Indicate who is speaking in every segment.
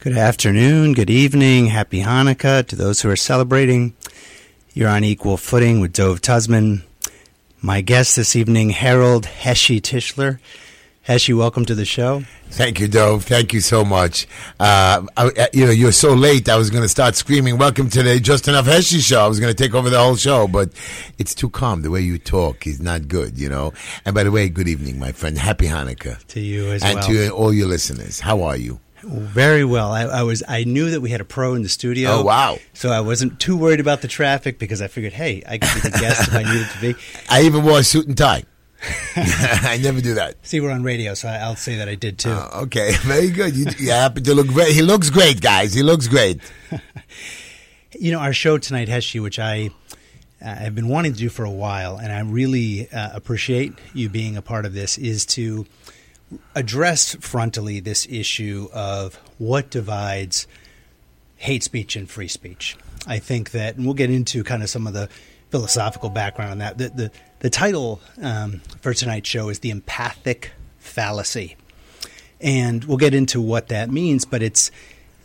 Speaker 1: Good afternoon, good evening, happy Hanukkah to those who are celebrating. You're on equal footing with Dove Tusman. My guest this evening, Harold Heshi Tischler. Heshi, welcome to the show.
Speaker 2: Thank you, Dove. Thank you so much. Uh, I, you know, you're so late. I was going to start screaming, "Welcome to the Just Enough Heshi show." I was going to take over the whole show, but it's too calm. The way you talk is not good, you know. And by the way, good evening, my friend. Happy Hanukkah,
Speaker 1: To you as
Speaker 2: and
Speaker 1: well.
Speaker 2: And to all your listeners. How are you?
Speaker 1: Very well. I, I was. I knew that we had a pro in the studio.
Speaker 2: Oh, wow.
Speaker 1: So I wasn't too worried about the traffic because I figured, hey, I could be the guest if I needed to be.
Speaker 2: I even wore a suit and tie. I never do that.
Speaker 1: See, we're on radio, so I'll say that I did too.
Speaker 2: Oh, okay, very good. You, you happen to look great. He looks great, guys. He looks great.
Speaker 1: You know, our show tonight, Heshi, which I uh, have been wanting to do for a while, and I really uh, appreciate you being a part of this, is to address frontally this issue of what divides hate speech and free speech. I think that, and we'll get into kind of some of the philosophical background on that. The, the, the title um, for tonight's show is The Empathic Fallacy. And we'll get into what that means, but it's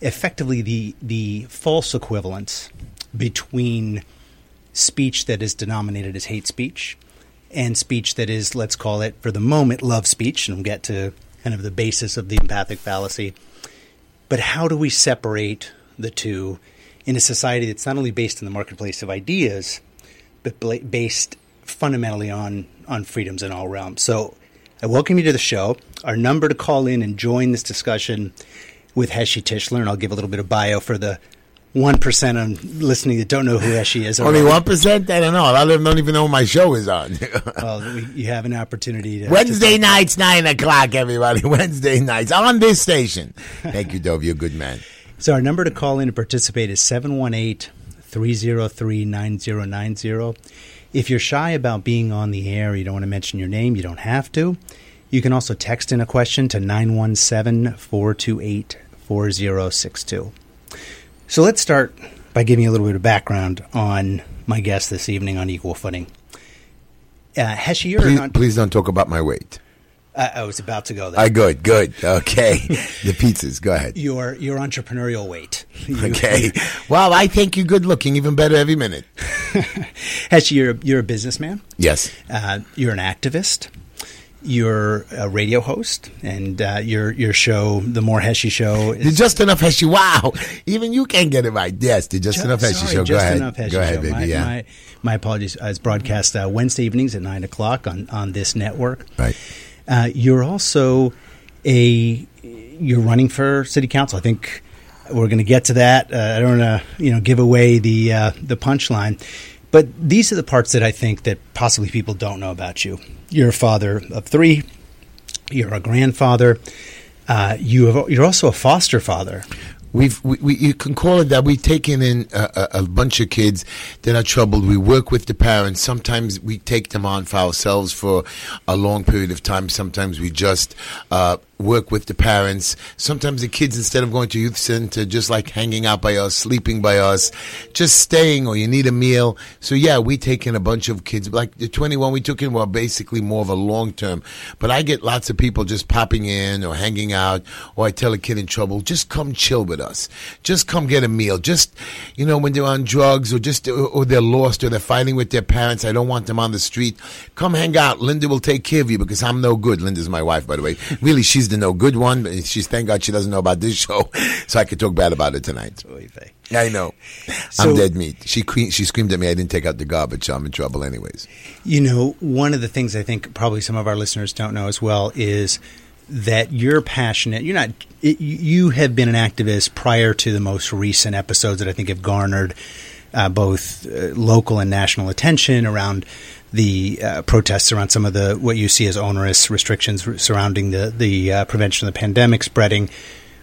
Speaker 1: effectively the, the false equivalence between speech that is denominated as hate speech and speech that is, let's call it for the moment, love speech. And we'll get to kind of the basis of the empathic fallacy. But how do we separate the two in a society that's not only based in the marketplace of ideas, but based fundamentally on, on freedoms in all realms? So I welcome you to the show. Our number to call in and join this discussion with Heshi Tischler, and I'll give a little bit of bio for the 1% on listening that don't know who she is.
Speaker 2: Only one percent. I don't know. A lot of them don't even know my show is on.
Speaker 1: Well, you have an opportunity to.
Speaker 2: Wednesday
Speaker 1: to-
Speaker 2: nights, nine o'clock, everybody. Wednesday nights on this station. Thank you, Dove. You're a good man.
Speaker 1: So our number to call in to participate is 718-303-9090. If you're shy about being on the air, you don't want to mention your name, you don't have to. You can also text in a question to 917-428-4062. So let's start by giving you a little bit of background on my guest this evening on Equal Footing. Uh, Heshi, you're
Speaker 2: Please,
Speaker 1: an,
Speaker 2: please don't talk about my weight.
Speaker 1: I, I was about to go there.
Speaker 2: I good, good. Okay, the pizzas. Go ahead.
Speaker 1: your your entrepreneurial weight. You-
Speaker 2: Okay. Well, I think you're good looking, even better every minute.
Speaker 1: Heshi, you're you're a businessman.
Speaker 2: Yes.
Speaker 1: Uh, you're an activist. You're a radio host, and uh, your your show, the More Heshi Show,
Speaker 2: The
Speaker 1: is
Speaker 2: Just Enough Heshi. Wow. Even you can't get it right. Yes, the Just Enough Heshi
Speaker 1: Sorry,
Speaker 2: show. Go
Speaker 1: Just
Speaker 2: ahead.
Speaker 1: Enough Heshi
Speaker 2: Go ahead,
Speaker 1: Show.
Speaker 2: baby.
Speaker 1: My,
Speaker 2: yeah.
Speaker 1: my, my apologies. Uh, It's broadcast uh, Wednesday evenings at nine o'clock on on this network.
Speaker 2: right.
Speaker 1: Uh, you're also a you're running for city council. I think we're going to get to that. Uh, I don't want to you know give away the uh, the punchline, but these are the parts that I think that possibly people don't know about you. You're a father of three. You're a grandfather. Uh, you have, you're also a foster father.
Speaker 2: We've, we, we, you can call it that. We've taken in a, a, a bunch of kids that are troubled. We work with the parents. Sometimes we take them on for ourselves for a long period of time. Sometimes we just uh, work with the parents. Sometimes the kids, instead of going to youth center, just like hanging out by us, sleeping by us, just staying, or you need a meal. So yeah, we take in a bunch of kids. Like the 21 we took in were basically more of a long term. But I get lots of people just popping in or hanging out, or I tell a kid in trouble, just come chill with us. Just come get a meal. Just, you know, when they're on drugs or just, or, they're lost or they're fighting with their parents, I don't want them on the street. Come hang out. Linda will take care of you because I'm no good. Linda's my wife, by the way. Really, she's the no good one. but She's, thank God she doesn't know about this show, so I could talk bad about it tonight. I know.
Speaker 1: So-
Speaker 2: I'm dead meat. She she screamed at me. I didn't take out the garbage. So I'm in trouble, anyways.
Speaker 1: You know, one of the things I think probably some of our listeners don't know as well is that you're passionate. You're not. It, you have been an activist prior to the most recent episodes that I think have garnered uh, both uh, local and national attention around the uh, protests around some of the what you see as onerous restrictions surrounding the the uh, prevention of the pandemic spreading.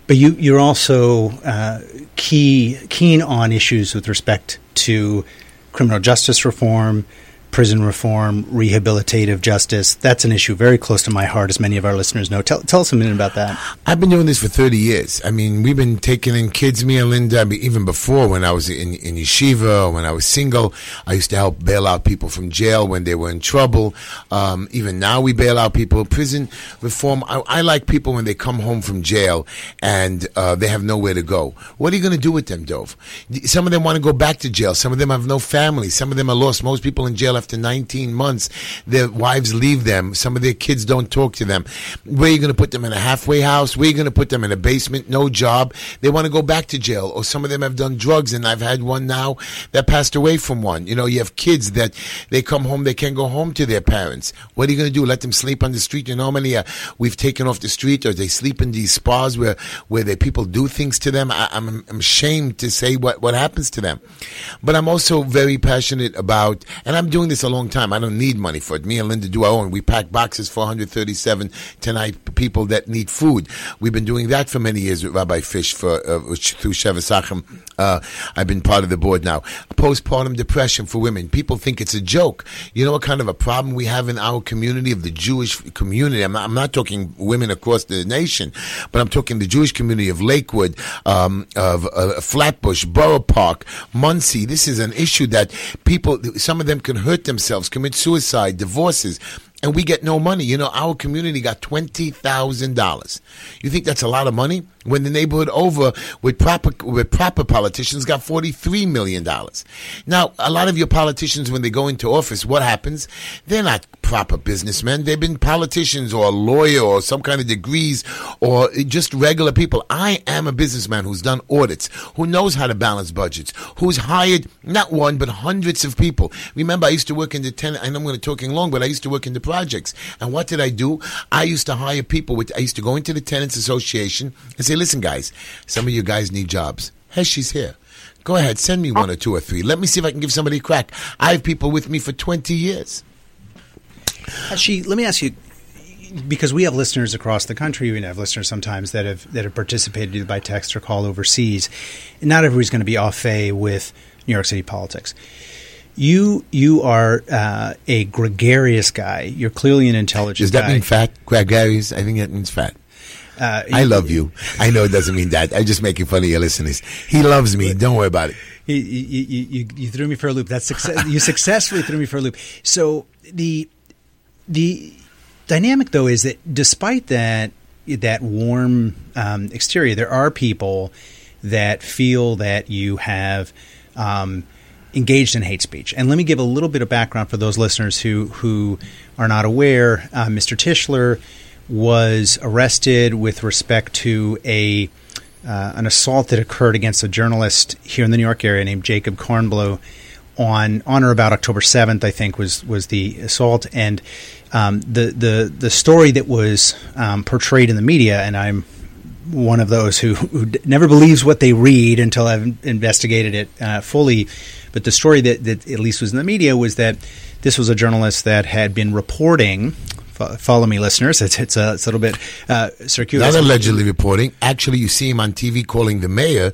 Speaker 1: But you you're also uh, key keen on issues with respect to criminal justice reform, prison reform, rehabilitative justice. That's an issue very close to my heart, as many of our listeners know. Tell, tell us a minute about that.
Speaker 2: I've been doing this for 30 years. I mean, we've been taking in kids, me and Linda, I mean, even before when I was in, in yeshiva, when I was single. I used to help bail out people from jail when they were in trouble. Um, even now, we bail out people. Prison reform, I, I, like people when they come home from jail and uh, they have nowhere to go. What are you going to do with them, Dove? Some of them want to go back to jail. Some of them have no family. Some of them are lost. Most people in jail after 19 months, their wives leave them. Some of their kids don't talk to them. Where are you going to put them in a halfway house? Where are you going to put them in a basement? No job. They want to go back to jail. Or some of them have done drugs, and I've had one now that passed away from one. You know, you have kids that they come home, they can't go home to their parents. What are you going to do? Let them sleep on the street? You know how many uh, we've taken off the street, or they sleep in these spas where where they people do things to them. I, I'm, I'm ashamed to say what what happens to them, but I'm also very passionate about, and I'm doing this a long time. I don't need money for it. Me and Linda do our own. We pack boxes for 137 tonight people that need food. We've been doing that for many years with Rabbi Fish for uh, through Sheva. Uh, I've been part of the board now. Postpartum depression for women. People think it's a joke. You know what kind of a problem we have in our community of the Jewish community. I'm not, I'm not talking women across the nation, but I'm talking the Jewish community of Lakewood, um, of uh, Flatbush, Borough Park, Monsey. This is an issue that people, some of them can hurt themselves, commit suicide, divorces, and we get no money. You know, our community got $20,000. You think that's a lot of money? When the neighborhood over with proper with proper politicians got $43 million. Now, a lot of your politicians, when they go into office, what happens? They're not proper businessmen. They've been politicians or a lawyer or some kind of degrees or just regular people. I am a businessman who's done audits, who knows how to balance budgets, who's hired not one, but hundreds of people. Remember, I used to work in the tenant, and I'm going to talking long, but I used to work in the projects. And what did I do? I used to hire people with, I used to go into the Tenants Association and say, listen, guys, some of you guys need jobs. Heshi's here. Go ahead, send me one or two or three. Let me see if I can give somebody a crack. I have people with me for 20 years.
Speaker 1: She, let me ask you, because we have listeners across the country, we have listeners sometimes that have that have participated either by text or call overseas. And not everybody's going to be au fait with New York City politics. You you are uh, a gregarious guy. You're clearly an intelligent.
Speaker 2: Does that
Speaker 1: guy.
Speaker 2: mean fat? Gregarious? I think that means fat.
Speaker 1: Uh,
Speaker 2: I love you. I know it doesn't mean that. I'm just making fun of your listeners. He loves me. Don't worry about it.
Speaker 1: You, you, you, you threw me for a loop. That's success. you successfully threw me for a loop. So the the dynamic though is that despite that that warm um, exterior, there are people that feel that you have um, engaged in hate speech. And let me give a little bit of background for those listeners who who are not aware. Uh, Mr. Tischler was arrested with respect to a uh, an assault that occurred against a journalist here in the New York area named Jacob Kornbluh on on or about October seventh, I think was was the assault, and um, the the the story that was um, portrayed in the media, and I'm one of those who, who never believes what they read until I've investigated it uh, fully. But the story that, that at least was in the media was that this was a journalist that had been reporting follow me, listeners. It's it's a, it's a little bit uh, circuitous.
Speaker 2: Not allegedly reporting. Actually, you see him on TV calling the mayor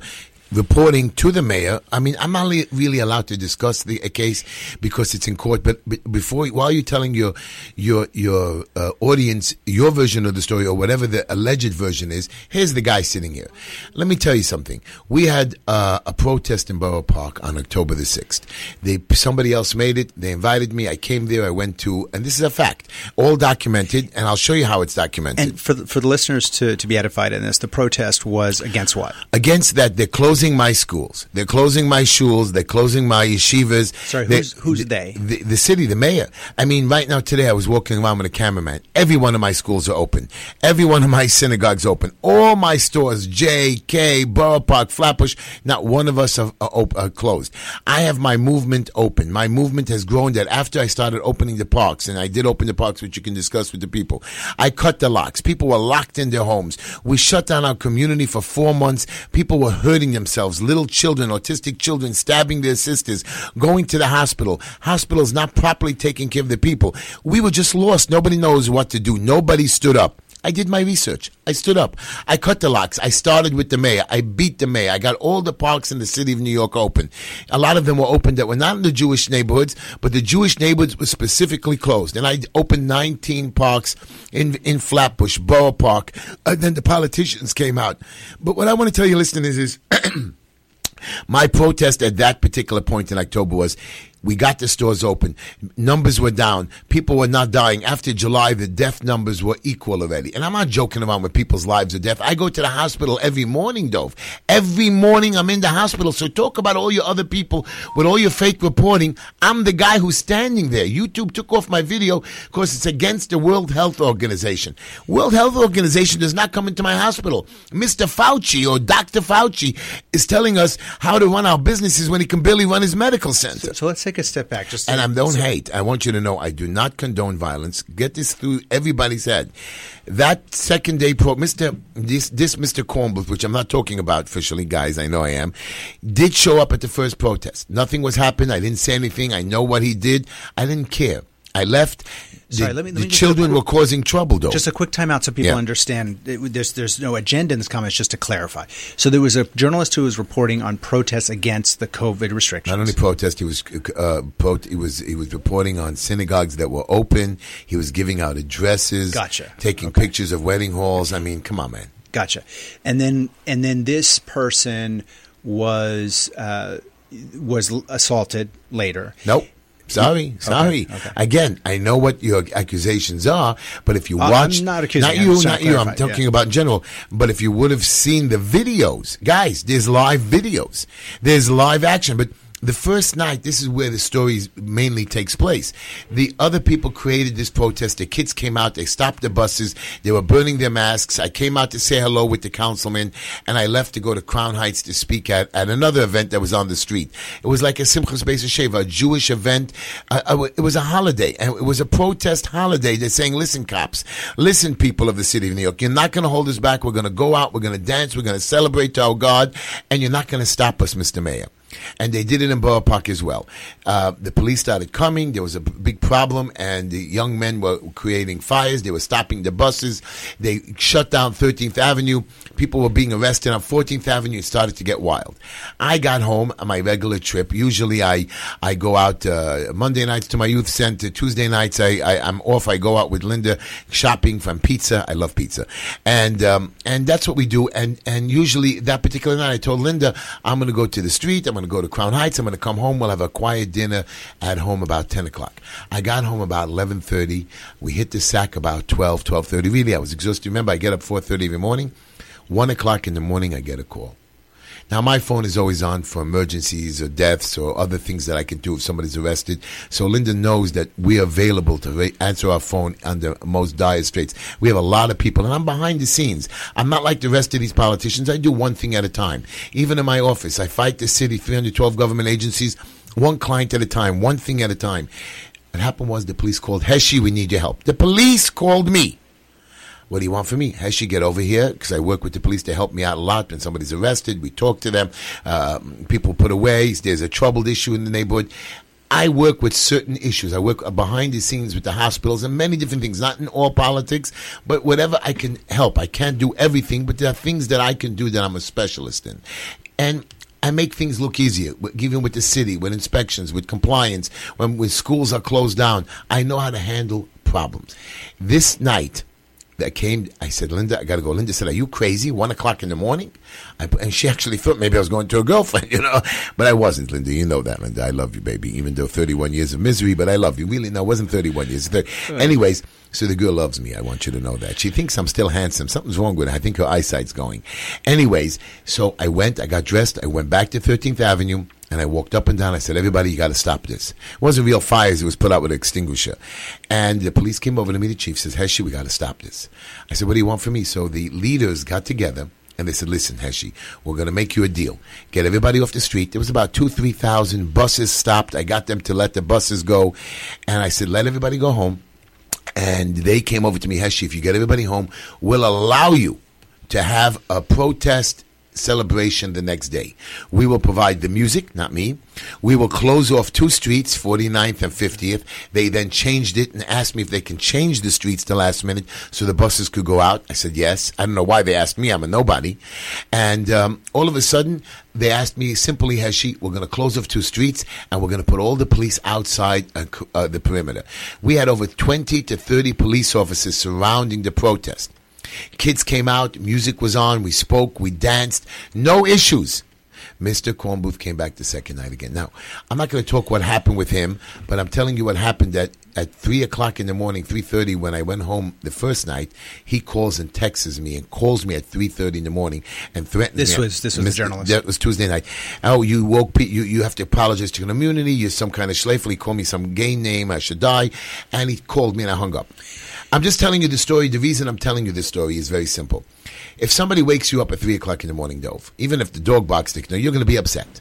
Speaker 2: reporting to the mayor. I mean, I'm not really allowed to discuss the case because it's in court. But before, while you're telling your your your uh, audience your version of the story or whatever the alleged version is, here's the guy sitting here. Let me tell you something. We had uh, a protest in Borough Park on October the sixth. They somebody else made it. They invited me. I came there. I went to, and this is a fact, all documented, and I'll show you how it's documented.
Speaker 1: And for the, for the listeners to to be edified in this, the protest was against what?
Speaker 2: Against that, they're closing closing my schools. They're closing my shuls. They're closing my yeshivas.
Speaker 1: Sorry, who's, who's they?
Speaker 2: The, the, city, the mayor. I mean, right now today I was walking around with a cameraman. Every one of my schools are open. Every one of my synagogues open. All my stores, J, K, Borough Park, Flatbush, not one of us are, are, are closed. I have my movement open. My movement has grown that after I started opening the parks, and I did open the parks, which you can discuss with the people, I cut the locks. People were locked in their homes. We shut down our community for four months. People were hurting themselves themselves, little children, autistic children stabbing their sisters, going to the hospital, hospitals not properly taking care of the people. We were just lost. Nobody knows what to do. Nobody stood up. I did my research. I stood up. I cut the locks. I started with the mayor. I beat the mayor. I got all the parks in the city of New York open. A lot of them were open that were not in the Jewish neighborhoods, but the Jewish neighborhoods were specifically closed. And I opened 19 parks in, in Flatbush, Borough Park. And then the politicians came out. But what I want to tell you, listeners, is my protest at that particular point in October was we got the stores open. Numbers were down. People were not dying. After July, the death numbers were equal already. And I'm not joking around with people's lives or death. I go to the hospital every morning, Dove. Every morning I'm in the hospital. So talk about all your other people with all your fake reporting. I'm the guy who's standing there. YouTube took off my video because it's against the World Health Organization. World Health Organization does not come into my hospital. Mr. Fauci or Dr. Fauci is telling us how to run our businesses when he can barely run his medical center.
Speaker 1: So let's take a step back. Just
Speaker 2: And I don't hate. I want you to know I do not condone violence. Get this through everybody's head. That second day pro, Mr. This this Mr. Cornbluth, which I'm not talking about officially, guys. I know I am. Did show up at the first protest. Nothing was happening. I didn't say anything. I know what he did. I didn't care. I left. The,
Speaker 1: Sorry, let me- let me just-
Speaker 2: children were causing trouble, though.
Speaker 1: Just a quick timeout so people
Speaker 2: Yeah.
Speaker 1: understand. It- there's there's no agenda in this comment. It's just to clarify. So there was a journalist who was reporting on protests against the COVID restrictions.
Speaker 2: Not only protest, he was uh, pro- he was he was reporting on synagogues that were open. He was giving out addresses,
Speaker 1: Gotcha.
Speaker 2: taking
Speaker 1: Okay.
Speaker 2: pictures of wedding halls. I mean, come on, man.
Speaker 1: Gotcha. And then and then this person was uh, was assaulted later.
Speaker 2: Nope. Sorry, sorry.
Speaker 1: okay.
Speaker 2: Again, I know what your accusations are, but if you
Speaker 1: Uh, I'm
Speaker 2: watch,
Speaker 1: not accusing
Speaker 2: not
Speaker 1: you,
Speaker 2: not you. I'm talking
Speaker 1: yeah.
Speaker 2: about in general. But if you would have seen the videos, guys, there's live videos, there's live action. But the first night, this is where the story mainly takes place. The other people created this protest. The kids came out. They stopped the buses. They were burning their masks. I came out to say hello with the councilman, and I left to go to Crown Heights to speak at, at another event that was on the street. It was like a Simchas Beis Sheva, a Jewish event. Uh, it was a holiday, and it was a protest holiday. They're saying, "Listen, cops, listen, people of the city of New York, you're not going to hold us back. We're going to go out. We're going to dance. We're going to celebrate to our God, and you're not going to stop us, Mr. Mayor." And they did it in Borough Park as well. Uh, the police started coming. There was a big problem, and the young men were creating fires. They were stopping the buses. They shut down 13th Avenue. People were being arrested on 14th Avenue. It started to get wild. I got home on my regular trip. Usually, I I go out uh, Monday nights to my youth center. Tuesday nights, I, I I'm off. I go out with Linda shopping from pizza. I love pizza, and um, and that's what we do. And and usually that particular night, I told Linda I'm going to go to the street. I'm going to go to Crown Heights. I'm going to come home. We'll have a quiet dinner at home about 10 o'clock. I got home about 11:30. We hit the sack about 12, 12:30. Really, I was exhausted. Remember, I get up 4:30 every morning. One o'clock in the morning, I get a call. Now, my phone is always on for emergencies or deaths or other things that I can do if somebody's arrested. So Linda knows that we're available to ra- answer our phone under most dire straits. We have a lot of people, and I'm behind the scenes. I'm not like the rest of these politicians. I do one thing at a time. Even in my office, I fight the city, 312 government agencies, one client at a time, one thing at a time. What happened was the police called, Heshi, we need your help. The police called me. What do you want from me? Heshi get over here because I work with the police to help me out a lot. When somebody's arrested, we talk to them. Um, people put away. There's a troubled issue in the neighborhood. I work with certain issues. I work behind the scenes with the hospitals and many different things. Not in all politics, but whatever I can help. I can't do everything, but there are things that I can do that I'm a specialist in. And I make things look easier, even with the city, with inspections, with compliance, when, when schools are closed down. I know how to handle problems. This night, that came, I said, Linda, I got to go. Linda said, Are you crazy? One o'clock in the morning? I, and she actually thought maybe I was going to a girlfriend, you know. But I wasn't, Linda. You know that, Linda. I love you, baby. Even though 31 years of misery, but I love you. Really, no, it wasn't 31 years. Thir- Anyways, so the girl loves me. I want you to know that. She thinks I'm still handsome. Something's wrong with her. I think her eyesight's going. Anyways, so I went, I got dressed, I went back to 13th Avenue. And I walked up and down. I said, "Everybody, you got to stop this." It wasn't real fires; it was put out with an extinguisher. And the police came over to me. The chief says, "Heshi, we got to stop this." I said, "What do you want from me?" So the leaders got together and they said, "Listen, Heshi, we're going to make you a deal. Get everybody off the street." There was about two, three thousand buses stopped. I got them to let the buses go, and I said, "Let everybody go home." And they came over to me, Heshi, if you get everybody home, we'll allow you to have a protest celebration the next day. We will provide the music, not me. We will close off two streets, 49th and 50th. They then changed it and asked me if they can change the streets the last minute so the buses could go out. I said yes. I don't know why they asked me. I'm a nobody. And um, all of a sudden, they asked me simply, "Heshi? we're going to close off two streets and we're going to put all the police outside uh, uh, the perimeter. We had over 20 to 30 police officers surrounding the protest. Kids came out, music was on, we spoke, we danced, no issues. Mr. Kornbluth came back the second night again. Now, I'm not going to talk what happened with him, but I'm telling you what happened at, at 3 o'clock in the morning, 3.30, when I went home the first night, he calls and texts me and calls me at 3.30 in the morning and threatens
Speaker 1: This
Speaker 2: me.
Speaker 1: was- this was the journalist.
Speaker 2: That was Tuesday night. Oh, you woke, you, you have to apologize to your community. You're some kind of schleifel. He called me some gay name. I should die. And he called me and I hung up. I'm just telling you the story. The reason I'm telling you this story is very simple. If somebody wakes you up at three o'clock in the morning, Dove, even if the dog barks, you know, you're going to be upset.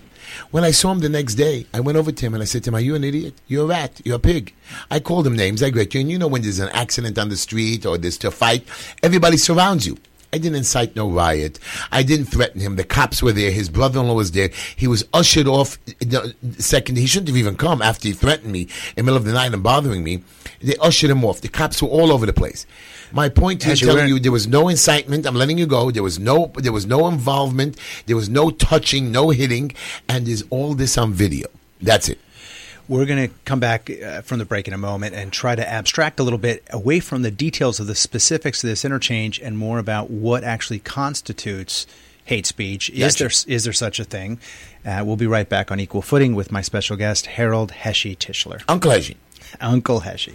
Speaker 2: When I saw him the next day, I went over to him and I said to him, Are you an idiot? You're a rat. You're a pig. I called him names. I greet you. And you know when there's an accident on the street or there's a fight, everybody surrounds you. I didn't incite no riot. I didn't threaten him. The cops were there. His brother-in-law was there. He was ushered off. The second, he shouldn't have even come after he threatened me in the middle of the night and bothering me. They ushered him off. The cops were all over the place. My point is telling you there was no incitement. I'm letting you go. There was no there was no involvement. There was no touching, no hitting, and there's all this on video. That's it.
Speaker 1: We're going to come back uh, from the break in a moment and try to abstract a little bit away from the details of the specifics of this interchange and more about what actually constitutes hate speech. Is
Speaker 2: Gotcha.
Speaker 1: there is there such a thing? Uh, we'll be right back on equal footing with my special guest Harold Heshy Tischler,
Speaker 2: Uncle Heshy.
Speaker 1: Uncle Heshy.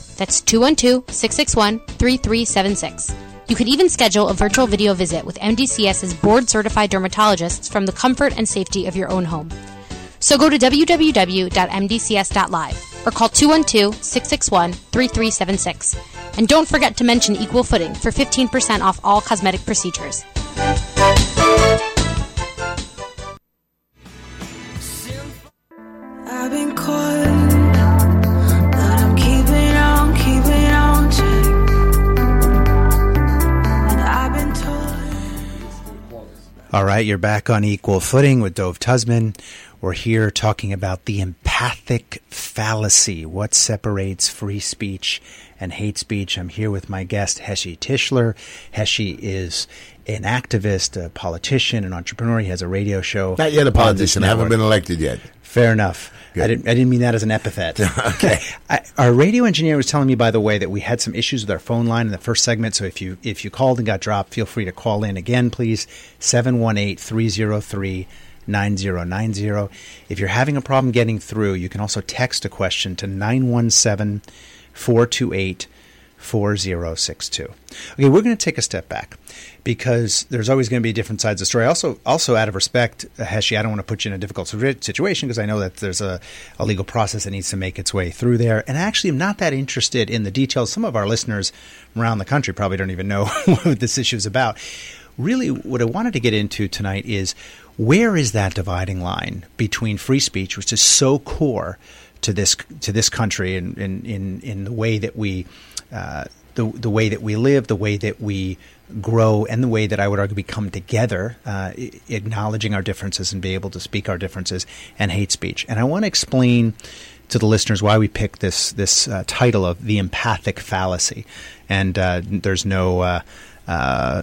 Speaker 3: That's 212 661 3376. You could even schedule a virtual video visit with MDCS's board certified dermatologists from the comfort and safety of your own home. So go to www.mdcs.live or call 212 661 3376. And don't forget to mention Equal Footing for 15% off all cosmetic procedures.
Speaker 1: All right, you're back on equal footing with Dove Tusman. We're here talking about the empathic fallacy. What separates free speech and hate speech? I'm here with my guest, Heshi Tischler. Heshi is an activist, a politician, an entrepreneur. He has a radio show.
Speaker 2: Not yet a politician. I haven't been elected yet.
Speaker 1: Fair enough.
Speaker 2: Good.
Speaker 1: I didn't. I didn't mean that as an epithet. okay. I, our radio engineer was telling me, by the way, that we had some issues with our phone line in the first segment. So if you if you called and got dropped, feel free to call in again, please. 718-303-9090. If you're having a problem getting through, you can also text a question to 917 428 4062. Okay, we're going to take a step back because there's always going to be different sides of the story. Also, also out of respect, uh, Heshi, I don't want to put you in a difficult situation because I know that there's a, a legal process that needs to make its way through there. And actually, I'm not that interested in the details. Some of our listeners around the country probably don't even know what this issue is about. Really, what I wanted to get into tonight is where is that dividing line between free speech, which is so core to this to this country and in, in, in the way that we uh, the the way that we live, the way that we grow, and the way that I would argue we come together, uh, acknowledging our differences and be able to speak our differences and hate speech. And I want to explain to the listeners why we picked this this uh, title of the empathic fallacy. And uh, there's no. Uh,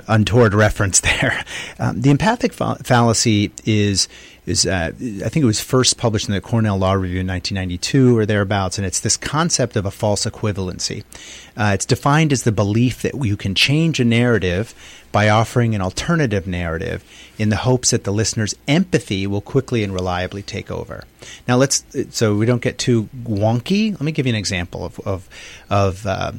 Speaker 1: untoward reference there. Um, the empathic fa- fallacy is is uh, I think it was first published in the Cornell Law Review in 1992 or thereabouts, and it's this concept of a false equivalency. Uh, it's defined as the belief that you can change a narrative by offering an alternative narrative in the hopes that the listener's empathy will quickly and reliably take over. Now, let's so we don't get too wonky. Let me give you an example of of, of uh,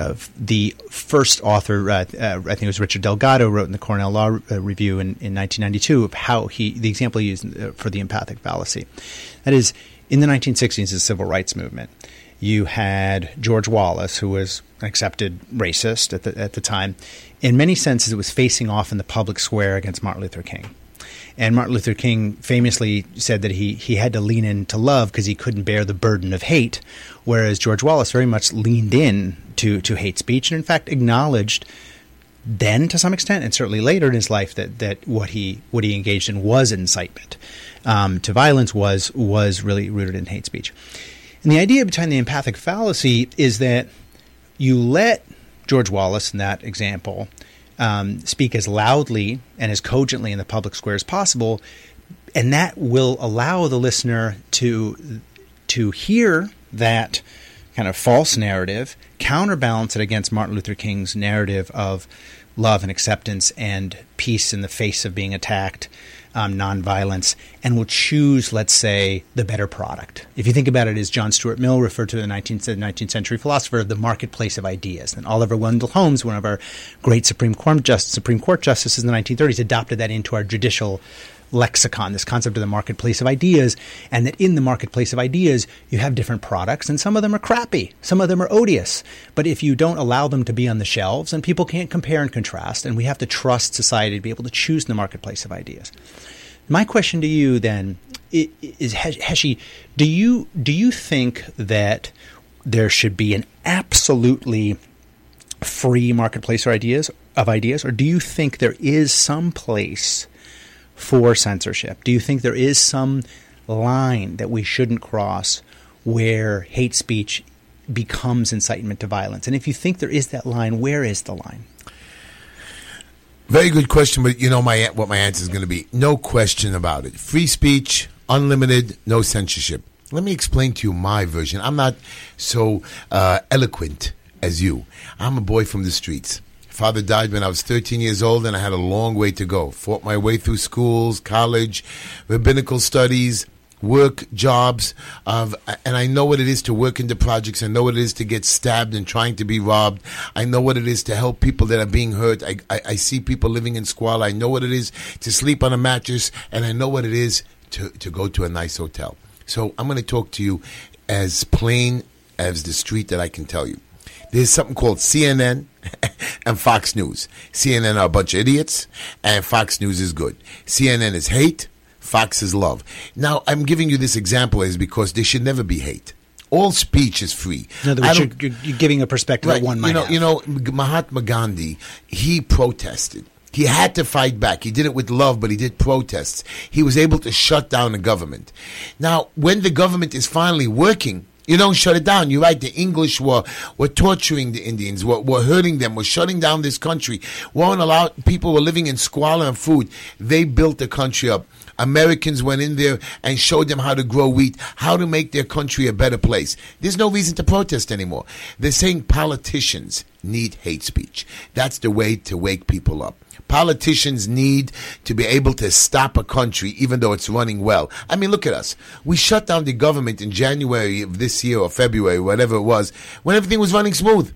Speaker 1: of the first author, uh, uh, I think it was Richard Delgado, wrote in the Cornell Law uh, Review in, in 1992 of how he, the example he used uh, for the empathic fallacy. That is, in the 1960s, the civil rights movement, you had George Wallace, who was an accepted racist at the, at the time. In many senses, it was facing off in the public square against Martin Luther King. And Martin Luther King famously said that he, he had to lean into love because he couldn't bear the burden of hate, whereas George Wallace very much leaned in to, to hate speech and, in fact, acknowledged then to some extent, and certainly later in his life, that, that what he what he engaged in was incitement um, to violence, was was really rooted in hate speech. And the idea behind the empathic fallacy is that you let George Wallace in that example um, speak as loudly and as cogently in the public square as possible, and that will allow the listener to to hear that kind of false narrative, counterbalance it against Martin Luther King's narrative of love and acceptance and peace in the face of being attacked, um, nonviolence, and will choose, let's say, the better product. If you think about it, as John Stuart Mill referred to the 19th, 19th century philosopher, the marketplace of ideas. And Oliver Wendell Holmes, one of our great Supreme Court, just, Supreme Court justices in the 1930s, adopted that into our judicial lexicon, this concept of the marketplace of ideas, and that in the marketplace of ideas, you have different products, and some of them are crappy, some of them are odious. But if you don't allow them to be on the shelves, and people can't compare and contrast, and we have to trust society to be able to choose in the marketplace of ideas. My question to you then is, Heshi, do you do you think that there should be an absolutely free marketplace ideas of ideas, or do you think there is some place for censorship? Do you think there is some line that we shouldn't cross where hate speech becomes incitement to violence? And if you think there is that line, where is the line?
Speaker 2: Very good question, but you know my what my answer is going to be. No question about it. Free speech, unlimited, no censorship. Let me explain to you my version. I'm not so uh, eloquent as you. I'm a boy from the streets. Father died when I was 13 years old, and I had a long way to go. Fought my way through schools, college, rabbinical studies, work, jobs, of, and I know what it is to work into projects. I know what it is to get stabbed and trying to be robbed. I know what it is to help people that are being hurt. I, I, I see people living in squalor. I know what it is to sleep on a mattress, and I know what it is to, to go to a nice hotel. So I'm going to talk to you as plain as the street that I can tell you. There's something called CNN and Fox News. CNN are a bunch of idiots, and Fox News is good. CNN is hate, Fox is love. Now, I'm giving you this example is because there should never be hate. All speech is free.
Speaker 1: In other words, you're, you're, giving a perspective right, that one might
Speaker 2: you know,
Speaker 1: have.
Speaker 2: You know, Mahatma Gandhi, he protested. He had to fight back. He did it with love, but he did protests. He was able to shut down the government. Now, when the government is finally working, you don't shut it down. You're right. The English were, were torturing the Indians, were, were hurting them, were shutting down this country, won't allow people were living in squalor and food. They built the country up. Americans went in there and showed them how to grow wheat, how to make their country a better place. There's no reason to protest anymore. They're saying politicians need hate speech. That's the way to wake people up. Politicians need to be able to stop a country even though it's running well. I mean, look at us. We shut down the government in January of this year or February, whatever it was, when everything was running smooth.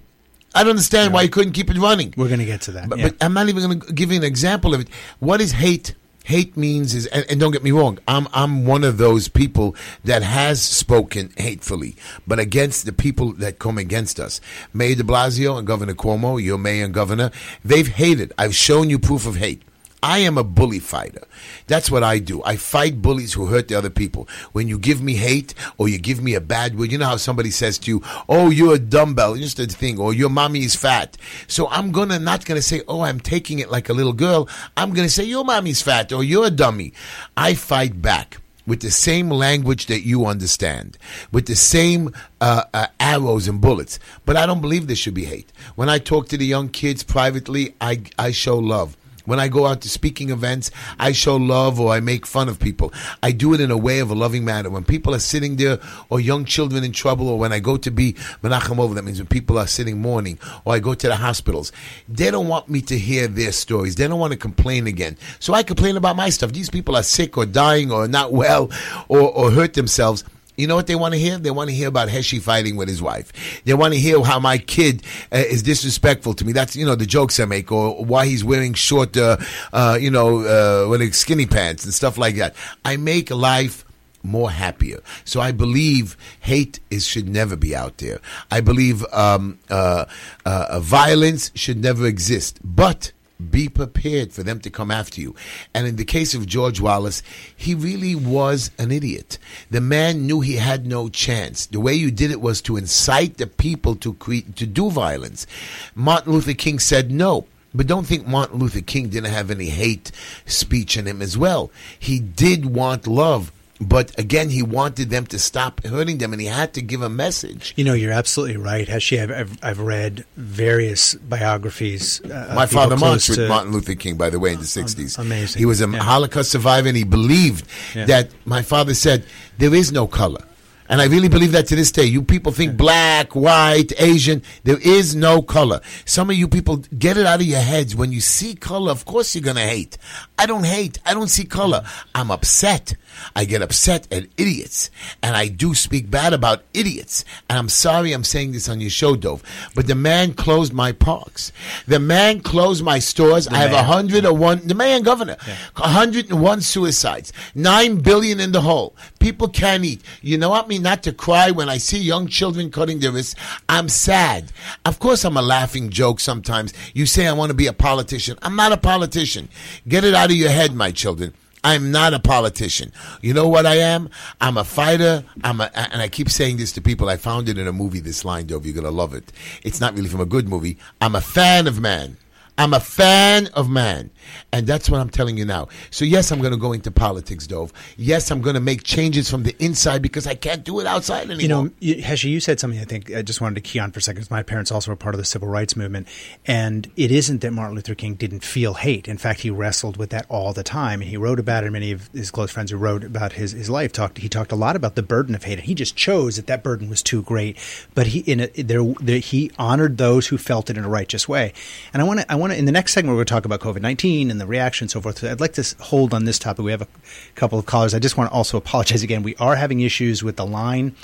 Speaker 2: I don't understand yeah. why you couldn't keep it running.
Speaker 1: We're going to get to that.
Speaker 2: But,
Speaker 1: yeah.
Speaker 2: but I'm not even going to give you an example of it. What is hate? Hate means is and, and, don't get me wrong i'm i'm one of those people that has spoken hatefully but against the people that come against us. Mayor de blasio and governor cuomo your mayor and governor they've hated. I've shown you proof of hate I am a bully fighter. That's what I do. I fight bullies who hurt the other people. When you give me hate or you give me a bad word, you know how somebody says to you, "Oh, you're a dumbbell," just a thing, or "Your mommy is fat." So I'm gonna not gonna say, "Oh, I'm taking it like a little girl." I'm gonna say, "Your mommy's fat," or "You're a dummy." I fight back. with the same language that you understand, with the same uh, uh, arrows and bullets. But I don't believe there should be hate. When I talk to the young kids privately, I, I show love. When I go out to speaking events, I show love or I make fun of people. I do it in a way of a loving manner. When people are sitting there or young children in trouble or when I go to be Menachem avel, that means when people are sitting mourning or I go to the hospitals, they don't want me to hear their stories. They don't want to complain again. So I complain about my stuff. These people are sick or dying or not well or, or hurt themselves. You know what they want to hear? They want to hear about Heshi fighting with his wife. They want to hear how my kid uh, is disrespectful to me. That's you know the jokes I make, or why he's wearing short, uh, uh, you know, uh, skinny pants and stuff like that. I make life more happier. So I believe hate is should never be out there. I believe um, uh, uh, violence should never exist, but be prepared for them to come after you. And in the case of George Wallace, he really was an idiot. The man knew he had no chance. The way you did it was to incite the people to to do violence. Martin Luther King said no. But don't think Martin Luther King didn't have any hate speech in him as well. He did want love. But again, he wanted them to stop hurting them, and he had to give a message.
Speaker 1: You know, you're absolutely right. Actually, I've, I've, I've read various biographies. Uh,
Speaker 2: My father marched with Martin Luther King, by the way, in the 60s.
Speaker 1: amazing.
Speaker 2: He was a
Speaker 1: Yeah.
Speaker 2: Holocaust survivor, and he believed
Speaker 1: Yeah.
Speaker 2: that my father said, there is no color. And I really believe that to this day. You people think black, white, Asian. There is no color. Some of you people get it out of your heads. When you see color, of course you're going to hate. I don't hate. I don't see color. I'm upset. I get upset at idiots. And I do speak bad about idiots. And I'm sorry I'm saying this on your show, Dove. But the man closed my parks. The man closed my stores. I have a
Speaker 1: mayor.
Speaker 2: hundred and one, the man governor, a hundred and one suicides, nine billion in the hole. People can't eat. You know what? Me not to cry when I see young children cutting their wrists. I'm sad. Of course, I'm a laughing joke sometimes. You say I want to be a politician. I'm not a politician. Get it out of your head, my children. I'm not a politician. You know what I am? I'm a fighter. I'm a, and I keep saying this to people. I found it in a movie. This line, Dove, you're gonna love it. It's not really from a good movie. I'm a fan of man. I'm a fan of man. And that's what I'm telling you now. So, yes, I'm going to go into politics, Dove. Yes, I'm going to make changes from the inside because I can't do it outside anymore.
Speaker 1: You know, you- Heshi, you said something I think I just wanted to key on for a second. My parents also were part of the civil rights movement. And it isn't that Martin Luther King didn't feel hate. In fact, he wrestled with that all the time. And he wrote about it. Many of his close friends who wrote about his, his life talked, he talked a lot about the burden of hate. And he just chose that that burden was too great. But he, in a, there, there, he honored those who felt it in a righteous way. And I want to, I want to, in the next segment, we're going to talk about COVID 19 and the reaction and so forth. I'd like to hold on this topic. We have a couple of callers. I just want to also apologize again. We are having issues with the line.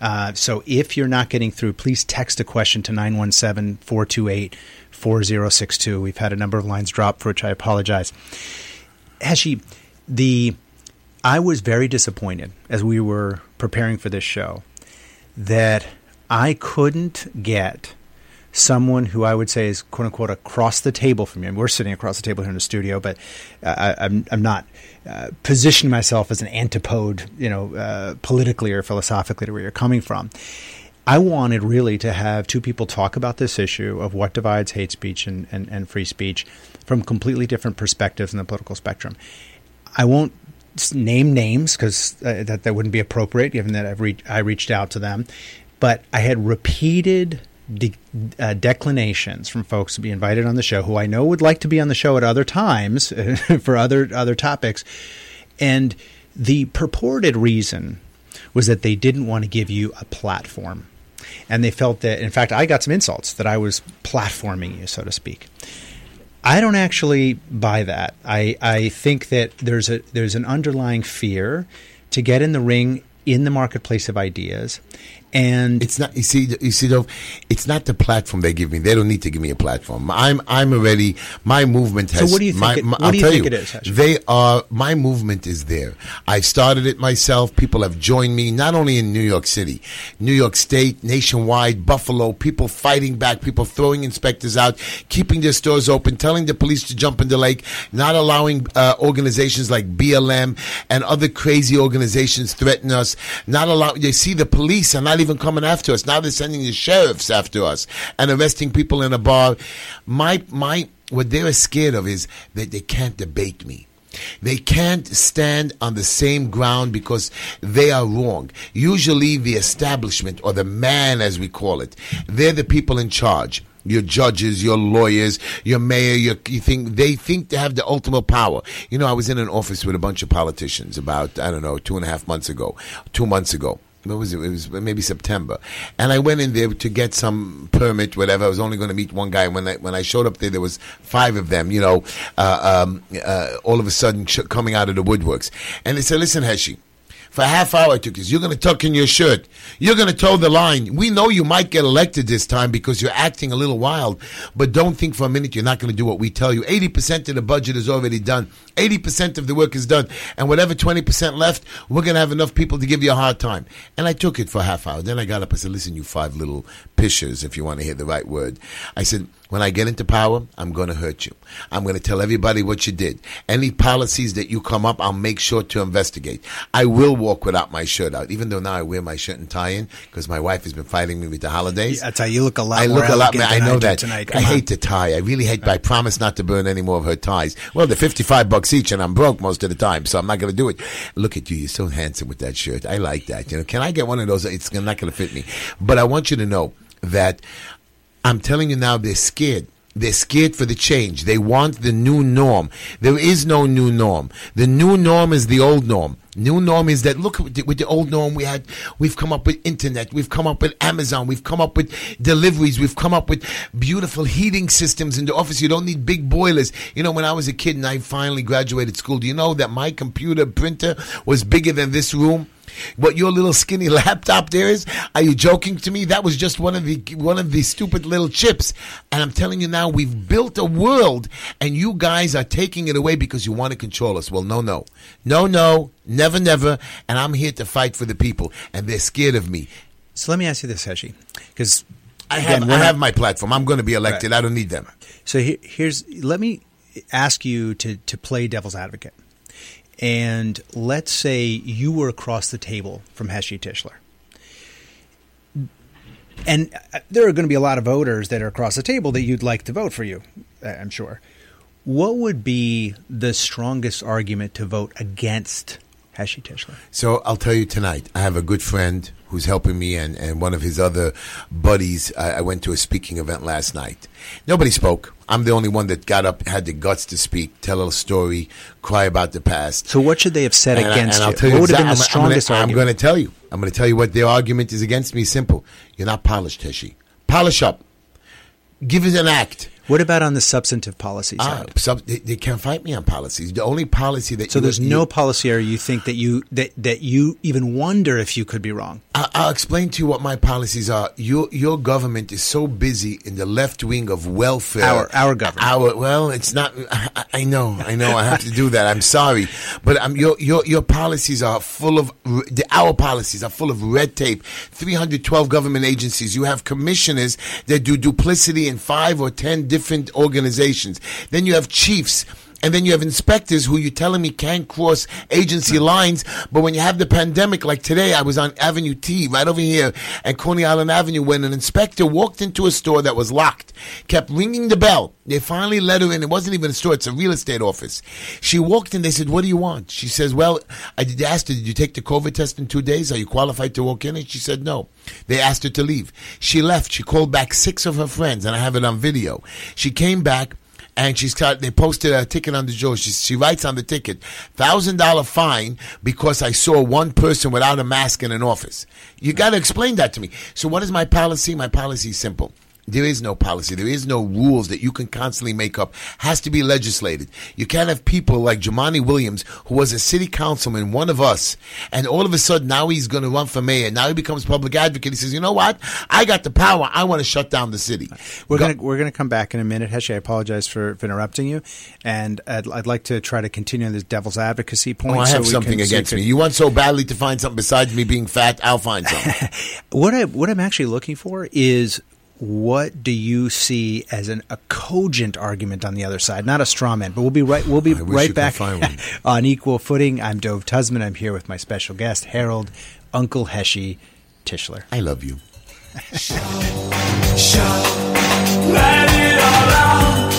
Speaker 1: Uh, so if you're not getting through, please text a question to 917 428 4062. We've had a number of lines drop, for which I apologize. Heshi, the I was very disappointed as we were preparing for this show that I couldn't get someone who I would say is quote unquote across the table from you. I mean, we're sitting across the table here in the studio, but uh, I, I'm I'm not uh, positioning myself as an antipode, you know, uh, politically or philosophically to where you're coming from. I wanted really to have two people talk about this issue of what divides hate speech and, and, and free speech from completely different perspectives in the political spectrum. I won't name names because uh, that that wouldn't be appropriate, given that I've reached I reached out to them. But I had repeated de- uh, declinations from folks to be invited on the show, who I know would like to be on the show at other times for other other topics, and the purported reason was that they didn't want to give you a platform. And they felt that, in fact, I got some insults that I was platforming you, so to speak. I don't actually buy that. I, I think that there's a there's an underlying fear to get in the ring in the marketplace of ideas, and
Speaker 2: It's not. You see. You see, though, it's not the platform they give me. They don't need to give me a platform. I'm. I'm already. My movement has.
Speaker 1: so what do you think
Speaker 2: My,
Speaker 1: it- what
Speaker 2: I'll
Speaker 1: do you think it is?
Speaker 2: They are. My movement is there. I started it myself. People have joined me. Not only in New York City, New York State, nationwide, Buffalo. People fighting back. People throwing inspectors out, keeping their stores open, telling the police to jump in the lake, not allowing uh, organizations like BLM and other crazy organizations threaten us. Not allow. You see, the police are not even coming after us. Now they're sending the sheriffs after us and arresting people in a bar. My my what they're scared of is that they can't debate me. They can't stand on the same ground because they are wrong. Usually, the establishment, or the man as we call it, they're the people in charge your judges, your lawyers, your mayor, your, you think they think they have the ultimate power. You know, I was in an office with a bunch of politicians about I don't know two and a half months ago, two months ago. What was it? It was maybe September, and I went in there to get some permit, whatever. I was only going to meet one guy. When I when I showed up there, there was five of them. You know, uh, um, uh, all of a sudden sh- coming out of the woodworks, and they said, "Listen, Heshi." For half hour I took this. You're going to tuck in your shirt. You're going to toe the line. We know you might get elected this time because you're acting a little wild, but don't think for a minute you're not going to do what we tell you. 80% of the budget is already done. 80% of the work is done. And whatever 20% left, we're going to have enough people to give you a hard time. And I took it for half hour. Then I got up. I said, listen, you five little pishers, if you want to hear the right word. I said, when I get into power, I'm going to hurt you. I'm going to tell everybody what you did. Any policies that you come up, I'll make sure to investigate. I will walk without my shirt out, even though now I wear my shirt and tie in because my wife has been fighting me with the holidays.
Speaker 1: I tell you, look a lot
Speaker 2: I
Speaker 1: more
Speaker 2: look a lot. I know
Speaker 1: do
Speaker 2: that.
Speaker 1: tonight.
Speaker 2: I
Speaker 1: on.
Speaker 2: hate the tie. I really hate. I promise not to burn any more of her ties. Well, they're fifty-five bucks each, and I'm broke most of the time, so I'm not going to do it. Look at you. You're so handsome with that shirt. I like that. You know, can I get one of those? It's not going to fit me. But I want you to know that I'm telling you now, they're scared. They're scared for the change. They want the new norm. There is no new norm. The new norm is the old norm. New norm is that look with the, old norm we had. We've come up with internet. We've come up with Amazon. We've come up with deliveries. We've come up with beautiful heating systems in the office. You don't need big boilers. You know, when I was a kid and I finally graduated school, do you know that my computer printer was bigger than this room? What your little skinny laptop there is? Are you joking to me? That was just one of the one of the stupid little chips. And I'm telling you now, we've built a world, and you guys are taking it away because you want to control us. Well, no, no, no, no, never, never. And I'm here to fight for the people, and they're scared of me.
Speaker 1: So let me ask you this, Heshi, because
Speaker 2: I have I have my platform. I'm going to be elected.
Speaker 1: Right.
Speaker 2: I don't need them.
Speaker 1: So he, here's let me ask you to to play devil's advocate, and let's say you were across the table from Heshi Tischler, and uh, there are going to be a lot of voters that are across the table that you'd like to vote for you. uh, I'm sure. What would be the strongest argument to vote against Heshi Tischler?
Speaker 2: So I'll tell you tonight. I have a good friend who's helping me, and, and one of his other buddies. I, I went to a speaking event last night. Nobody spoke. I'm the only one that got up, had the guts to speak, tell a story, cry about the past.
Speaker 1: So what should they have said
Speaker 2: And I-
Speaker 1: against
Speaker 2: I'll
Speaker 1: you?
Speaker 2: tell you
Speaker 1: what would have been the
Speaker 2: I'm- I'm gonna-
Speaker 1: strongest
Speaker 2: I'm going to tell you. I'm going to tell you what their argument is against me. Simple. You're not polished, Heshi. Polish up. Give it an act.
Speaker 1: What about on the substantive policy
Speaker 2: Ah,
Speaker 1: side?
Speaker 2: sub, they, they can't fight me on policies. The only policy that
Speaker 1: So
Speaker 2: you,
Speaker 1: there's
Speaker 2: you-
Speaker 1: no policy area you think that you that that you even wonder if you could be wrong.
Speaker 2: I- I'll explain to you what my policies are. Your your government is so busy in the left wing of welfare.
Speaker 1: Our- our government.
Speaker 2: Our well, it's not. I, I know, I know. I have to do that. I'm sorry, but um, your your your policies are full of the our policies are full of red tape. 312 government agencies. You have commissioners that do duplicity in five or ten different organizations. Then you have chiefs. And then you have inspectors who you're telling me can't cross agency lines. But when you have the pandemic, like today, I was on Avenue T, right over here at Coney Island Avenue, when an inspector walked into a store that was locked, kept ringing the bell. They finally let her in. It wasn't even a store, it's a real estate office. She walked in, they said, What do you want? She says, Well, I did asked her, Did you take the COVID test in two days? Are you qualified to walk in? And she said, No. They asked her to leave. She left. She called back six of her friends, and I have it on video. She came back and she's got they posted a ticket on the door. She, she writes on the ticket, thousand dollar fine because I saw one person without a mask in an office. You got to explain that to me. So what is my policy? My policy is simple. There is no policy. There is no rules that you can constantly make up. Has to be legislated. You can't have people like Jumaane Williams, who was a city councilman, one of us, and all of a sudden now he's going to run for mayor. Now he becomes public advocate. He says, "You know what? I got the power. I want to shut down the city."
Speaker 1: We're
Speaker 2: Go-
Speaker 1: gonna we're gonna come back in a minute, Heshi. I apologize for, for interrupting you, and I'd, I'd like to try to continue on this devil's advocacy point.
Speaker 2: Oh, I have
Speaker 1: we
Speaker 2: something
Speaker 1: can- so
Speaker 2: against me.
Speaker 1: can-
Speaker 2: You want so badly to find something besides me being fat? I'll find something.
Speaker 1: What I what I'm actually looking for is what do you see as an, a cogent argument on the other side, not a straw man. But we'll be right. We'll be
Speaker 2: I wish you
Speaker 1: right back on equal footing. I'm Dove Tusman. I'm here with my special guest Harold Uncle Heshi Tischler.
Speaker 2: I love you.
Speaker 4: Let it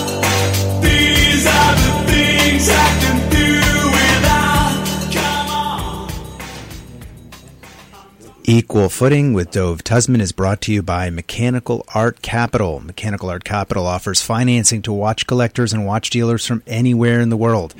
Speaker 1: Equal Footing with Dove Tusman is brought to you by Mechanical Art Capital. Mechanical Art Capital offers financing to watch collectors and watch dealers from anywhere in the world.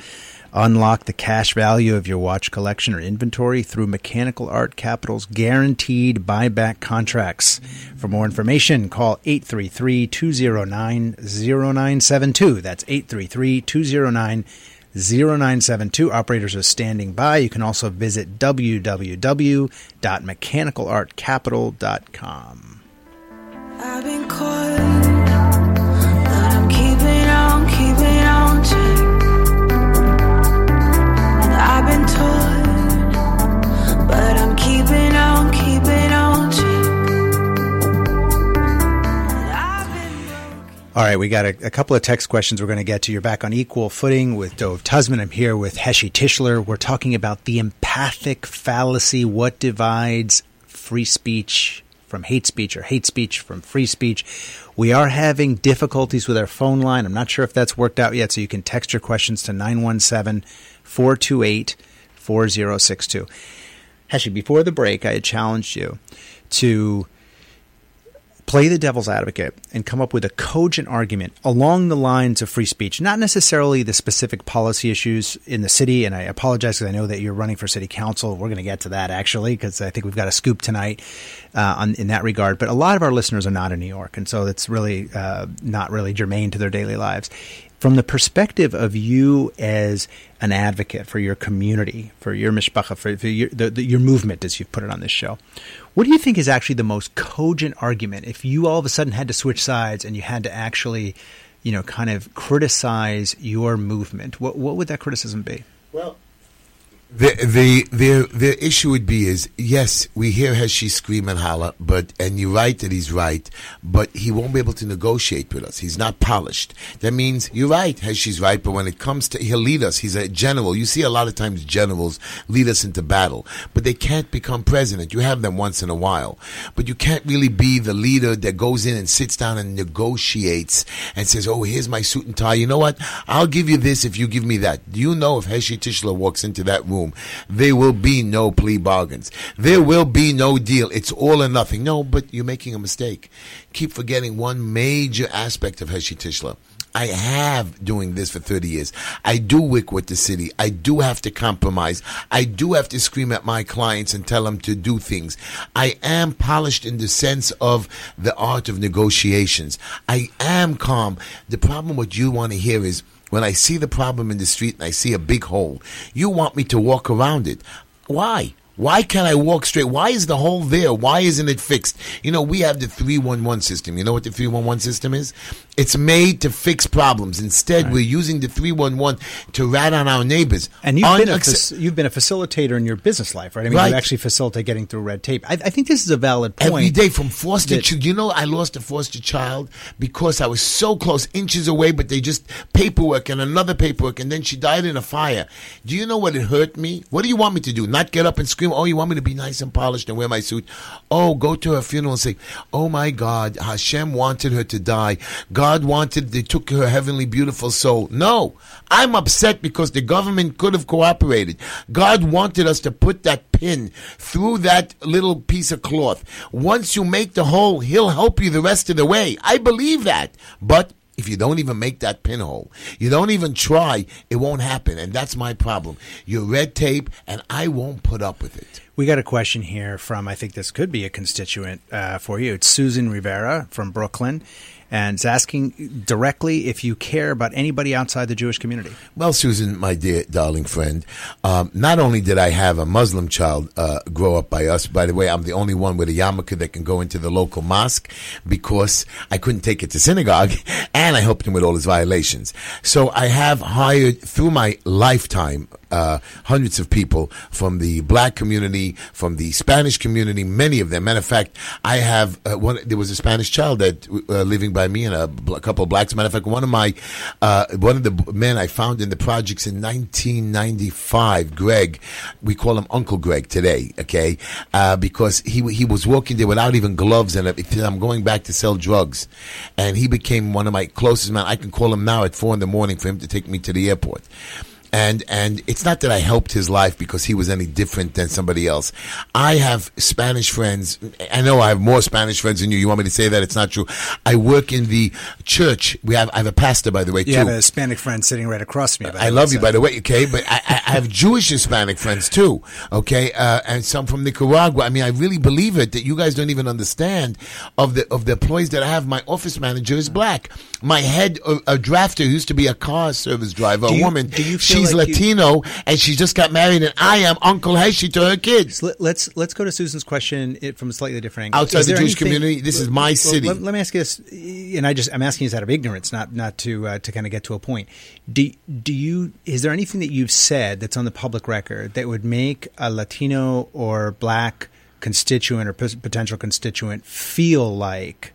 Speaker 1: Unlock the cash value of your watch collection or inventory through Mechanical Art Capital's guaranteed buyback contracts. For more information, call 833 209 0972. That's 833 209 0972. Operators are standing by. You can also visit www.mechanicalartcapital.com.
Speaker 5: I've been
Speaker 1: All right, we got a, a couple of text questions we're going to get to. You're back on equal footing with Dove Tusman. I'm here with Heshi Tischler. We're talking about the empathic fallacy. What divides free speech from hate speech or hate speech from free speech? We are having difficulties with our phone line. I'm not sure if that's worked out yet, so you can text your questions to 917 428 4062. Heshi, before the break, I had challenged you to play the devil's advocate and come up with a cogent argument along the lines of free speech, not necessarily the specific policy issues in the city. And I apologize because I know that you're running for city council. We're going to get to that actually because I think we've got a scoop tonight uh, on, in that regard. But a lot of our listeners are not in New York, and so it's really uh, not really germane to their daily lives. From the perspective of you as an advocate for your community, for your mishpacha, for, for your, the, the, your movement, as you've put it on this show, what do you think is actually the most cogent argument if you all of a sudden had to switch sides and you had to actually, you know, kind of criticize your movement? What what would that criticism be?
Speaker 2: Well, the the the the issue would be is yes, we hear Heshi scream and holler, but and you're right that he's right, but he won't be able to negotiate with us. He's not polished. That means you're right, Heshi's right, but when it comes to he'll lead us. He's a general. You see a lot of times generals lead us into battle, but they can't become president. You have them once in a while, but you can't really be the leader that goes in and sits down and negotiates and says, "Oh, here's my suit and tie. You know what? I'll give you this if you give me that." Do you know if Heshi Tischler walks into that room? There will be no plea bargains. There will be no deal. It's all or nothing. No, but you're making a mistake. Keep forgetting one major aspect of Heshi Tischler. I have doing this for 30 years. I do work with the city. I do have to compromise. I do have to scream at my clients and tell them to do things. I am polished in the sense of the art of negotiations. I am calm. The problem what you want to hear is when I see the problem in the street and I see a big hole, you want me to walk around it. Why? Why can't I walk straight? Why is the hole there? Why isn't it fixed? You know, we have the 311 system. You know what the 311 system is? It's made to fix problems. Instead,
Speaker 1: Right.
Speaker 2: we're using the 311 to rat on our neighbors.
Speaker 1: And you've been, a fac- you've been a facilitator in your business life, right? I mean,
Speaker 2: Right.
Speaker 1: you actually facilitate getting through red tape. I, I think this is a valid point.
Speaker 2: Every day from foster
Speaker 1: that-
Speaker 2: children. You know, I lost a foster child because I was so close, inches away, but they just paperwork and another paperwork, and then she died in a fire. Do you know what it hurt me? What do you want me to do? Not get up and scream, oh, you want me to be nice and polished and wear my suit? Oh, go to her funeral and say, oh my God, Hashem wanted her to die. God wanted, they took her heavenly, beautiful soul. No, I'm upset because the government could have cooperated. God wanted us to put that pin through that little piece of cloth. Once you make the hole, He'll help you the rest of the way. I believe that. But if you don't even make that pinhole, you don't even try, it won't happen. And that's my problem. You're red tape, and I won't put up with it.
Speaker 1: We got a question here from, I think this could be a constituent uh, for you. It's Susan Rivera from Brooklyn. And it's asking directly if you care about anybody outside the Jewish community.
Speaker 2: Well, Susan, my dear darling friend, um, not only did I have a Muslim child uh, grow up by us, by the way, I'm the only one with a yarmulke that can go into the local mosque because I couldn't take it to synagogue, and I helped him with all his violations. So I have hired through my lifetime uh, hundreds of people from the black community, from the Spanish community, many of them. Matter of fact, I have uh, one. There was a Spanish child that uh, living by me, and a, a couple of blacks. Matter of fact, one of my uh, one of the men I found in the projects in 1995, Greg. We call him Uncle Greg today, okay? Uh, because he he was walking there without even gloves, and I'm going back to sell drugs, and he became one of my closest men. I can call him now at four in the morning for him to take me to the airport. And and it's not that I helped his life because he was any different than somebody else. I have Spanish friends. I know I have more Spanish friends than you. You want me to say that? It's not true. I work in the church. We have I have a pastor, by the way,
Speaker 1: You
Speaker 2: too.
Speaker 1: have a Hispanic friend sitting right across from by
Speaker 2: I love
Speaker 1: way,
Speaker 2: you,
Speaker 1: so-
Speaker 2: by the way, okay? But I, I have Jewish Hispanic friends too, okay? Uh, and some from Nicaragua. I mean, I really believe it that you guys don't even understand of the of the employees that I have. My office manager is black. My head uh, a drafter used to be a car service driver,
Speaker 1: Do
Speaker 2: a
Speaker 1: you-
Speaker 2: woman.
Speaker 1: do you feel
Speaker 2: She's
Speaker 1: like you-
Speaker 2: Latino, and she just got married, and I am Uncle Heshi to her kids.
Speaker 1: So let's let's go to Susan's question it- from a slightly different angle.
Speaker 2: Outside the Jewish community, this is my
Speaker 1: well,
Speaker 2: city.
Speaker 1: Let, let me ask you this, and I just I'm asking this out of ignorance, not not to uh, to kind of get to a point. Do do you is there anything that you've said that's on the public record that would make a Latino or black constituent or potential constituent feel like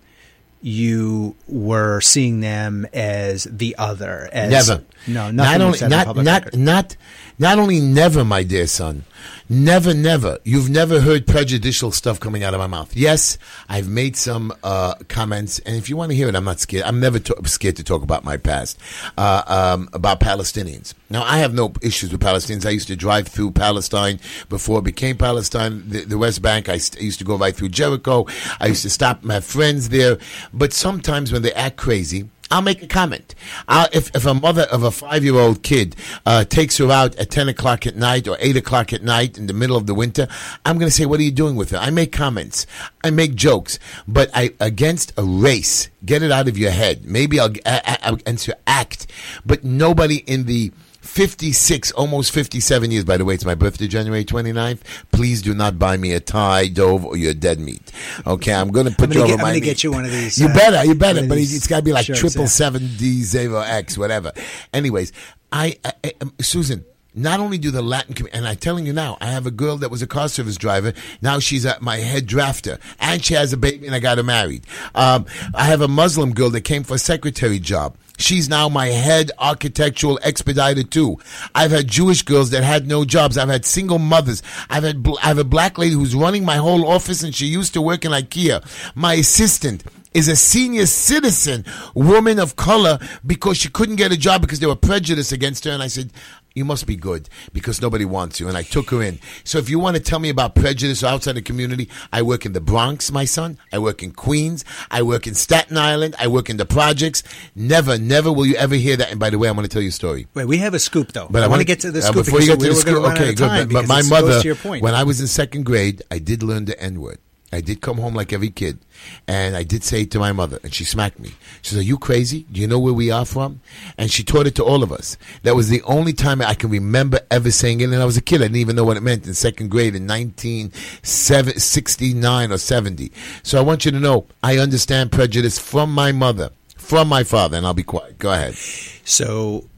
Speaker 1: you were seeing them as the other? As,
Speaker 2: Never.
Speaker 1: No, nothing
Speaker 2: Not only
Speaker 1: said on the
Speaker 2: not
Speaker 1: public
Speaker 2: not
Speaker 1: record.
Speaker 2: not not only never, my dear son. Never, never. You've never heard prejudicial stuff coming out of my mouth. Yes, I've made some uh, comments, and if you want to hear it, I'm not scared. I'm never to- scared to talk about my past, uh, um, about Palestinians. Now, I have no issues with Palestinians. I used to drive through Palestine before it became Palestine, the, the West Bank. I, st- I used to go right through Jericho. I used to stop my friends there. But sometimes when they act crazy, I'll make a comment. I'll, if, if a mother of a five year old kid uh, takes her out at 10 o'clock at night or 8 o'clock at night in the middle of the winter, I'm going to say, What are you doing with her? I make comments. I make jokes. But I against a race, get it out of your head. Maybe I'll, I, I, I'll answer act. But nobody in the 56, almost 57 years. By the way, it's my birthday, January 29th. Please do not buy me a tie, Dove, or your dead meat. Okay, I'm going to put you
Speaker 1: gonna
Speaker 2: over
Speaker 1: get- I'm
Speaker 2: my
Speaker 1: gonna get you one of these,
Speaker 2: You
Speaker 1: uh,
Speaker 2: better, you better. But it's got to be like triple seven D zero X, whatever. Anyways, I, I, I um, Susan. Not only do the Latin community, and I'm telling you now, I have a girl that was a car service driver. Now she's at my head drafter, and she has a baby, and I got her married. Um, I have a Muslim girl that came for a secretary job. She's now my head architectural expediter too. I've had Jewish girls that had no jobs. I've had single mothers. I've had bl- I have a black lady who's running my whole office, and she used to work in IKEA. My assistant is a senior citizen woman of color because she couldn't get a job because there were prejudice against her. And I said, you must be good because nobody wants you. And I took her in. So if you want to tell me about prejudice outside the community, I work in the Bronx, my son. I work in Queens. I work in Staten Island. I work in the projects. Never, never will you ever hear that. And by the way, I'm going to tell you a story.
Speaker 1: Wait, we have a scoop though.
Speaker 2: But
Speaker 1: I, want
Speaker 2: wanna-
Speaker 1: get to the
Speaker 2: uh,
Speaker 1: scoop
Speaker 2: before you get to the scoop,
Speaker 1: gonna run out
Speaker 2: okay, good. But, my mother,
Speaker 1: to your point.
Speaker 2: when I was in second grade, I did learn the N word. I did come home like every kid, and I did say it to my mother, and she smacked me. She said, "Are you crazy? Do you know where we are from?" And she taught it to all of us. That was the only time I can remember ever saying it, and I was a kid. I didn't even know what it meant in second grade in 1969 or 70. So I want you to know I understand prejudice from my mother, from my father, and I'll be quiet. Go ahead.
Speaker 1: So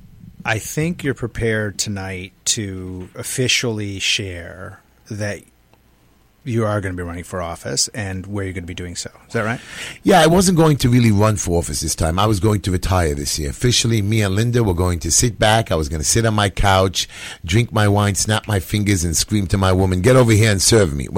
Speaker 1: I think you're prepared tonight to officially share that you are going to be running for office and where you're going to be doing so. Is that right?
Speaker 2: Yeah, I wasn't going to really run for office this time. I was going to retire this year. Officially, me and Linda were going to sit back. I was going to sit on my couch, drink my wine, snap my fingers, and scream to my woman, "Get over here and serve me."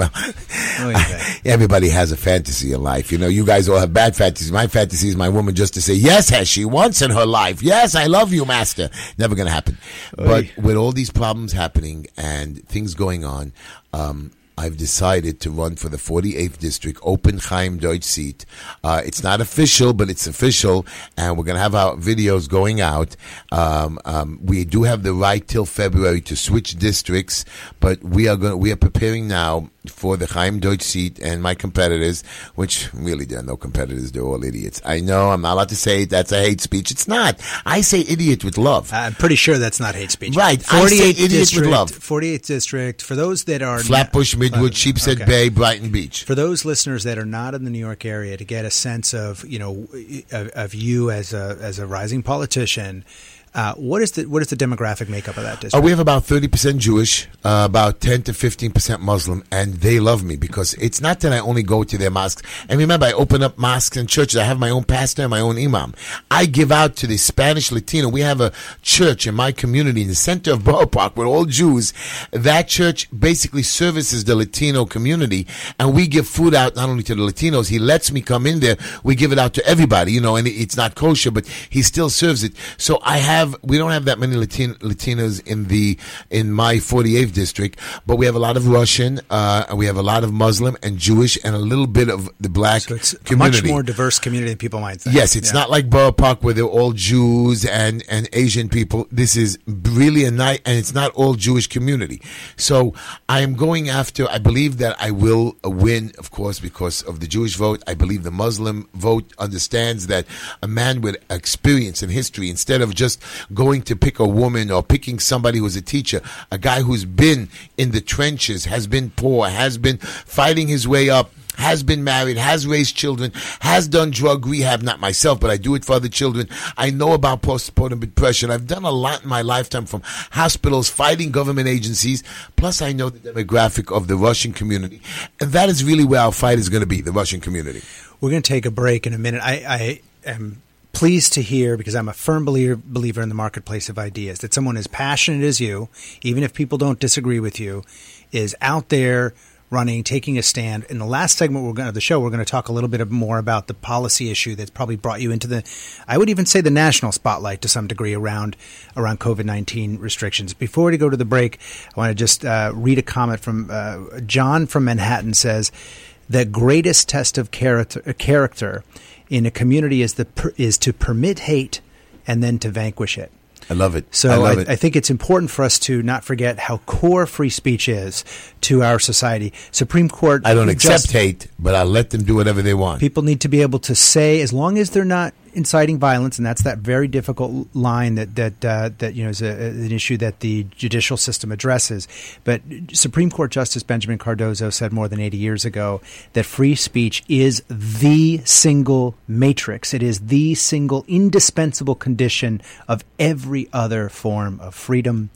Speaker 2: Well,
Speaker 1: yeah.
Speaker 2: everybody has a fantasy in life. You know, you guys all have bad fantasies. My fantasy is my woman just to say, "Yes, has she once in her life? Yes, I love you, master." Never going to happen. But with all these problems happening and things going on. Um, I've decided to run for the 48th district open Chaim Deutsch seat. Uh, it's not official, but it's official, and we're going to have our videos going out. Um, um, we do have the right till February to switch districts, but we are going. We are preparing now for the Chaim Deutsch seat and my competitors, which really there are no competitors. They're all idiots. I know I'm not allowed to say. That's a hate speech. It's not. I say idiot with love.
Speaker 1: I'm pretty sure that's not hate speech.
Speaker 2: Right. I say
Speaker 1: 48th
Speaker 2: idiot with
Speaker 1: district,
Speaker 2: love.
Speaker 1: 48th district. For those that are
Speaker 2: Flatbush, Midwood, uh, Sheepshead
Speaker 1: Okay.
Speaker 2: Bay, Brighton Beach.
Speaker 1: For those listeners that are not in the New York area, to get a sense of you know of, of you as a as a rising politician, uh, what is the what is the demographic makeup of that
Speaker 2: Uh,
Speaker 1: district?
Speaker 2: we have about 30% Jewish, uh, about 10 to 15% Muslim, and they love me because it's not that I only go to their mosques. And remember, I open up mosques and churches. I have my own pastor and my own imam. I give out to the Spanish Latino. We have a church in my community in the center of Borough Park with all Jews. That church basically services the Latino community, and we give food out not only to the Latinos. He lets me come in there. We give it out to everybody, you know, and it's not kosher, but he still serves it. So I have have we don't have that many Latin, Latinos in the in my 48th district, but we have a lot of Russian, uh, we have a lot of Muslim and Jewish, and a little bit of the black
Speaker 1: So it's a
Speaker 2: community.
Speaker 1: much more diverse community than people might think.
Speaker 2: Yes, it's
Speaker 1: Yeah.
Speaker 2: not like Borough Park where they're all Jews and, and Asian people. This is really a night, and it's not all Jewish community. So I am going after. I believe that I will win, of course, because of the Jewish vote. I believe the Muslim vote understands that a man with experience and history, instead of just going to pick a woman or picking somebody who's a teacher, a guy who's been in the trenches, has been poor, has been fighting his way up has been married, has raised children, has done drug rehab, not myself, but I do it for other children. I know about postpartum depression. I've done a lot in my lifetime from hospitals, fighting government agencies. Plus, I know the demographic of the Russian community. And that is really where our fight is going to be, the Russian community.
Speaker 1: We're going to take a break in a minute. I, I am pleased to hear because I'm a firm believer believer in the marketplace of ideas that someone as passionate as you, even if people don't disagree with you, is out there running, taking a stand. In the last segment we're going to, the show, we're going to talk a little bit more about the policy issue that's probably brought you into the, I would even say the national spotlight to some degree around around COVID nineteen restrictions. Before we go to the break, I want to just uh, read a comment from uh, John from Manhattan says the greatest test of character, character in a community is the is to permit hate and then to vanquish it.
Speaker 2: I love it.
Speaker 1: So
Speaker 2: I
Speaker 1: I,
Speaker 2: love
Speaker 1: I,
Speaker 2: it.
Speaker 1: think it's important for us to not forget how core free speech is to our society. Supreme Court.
Speaker 2: I don't accept
Speaker 1: just-
Speaker 2: hate, but I'll let them do whatever they want.
Speaker 1: People need to be able to say, as long as they're not inciting violence, and that's that very difficult line that that uh, that you know is a, an issue that the judicial system addresses. But Supreme Court Justice Benjamin Cardozo said more than 80 years ago that free speech is the single matrix. It is the single indispensable condition of every other form of freedom.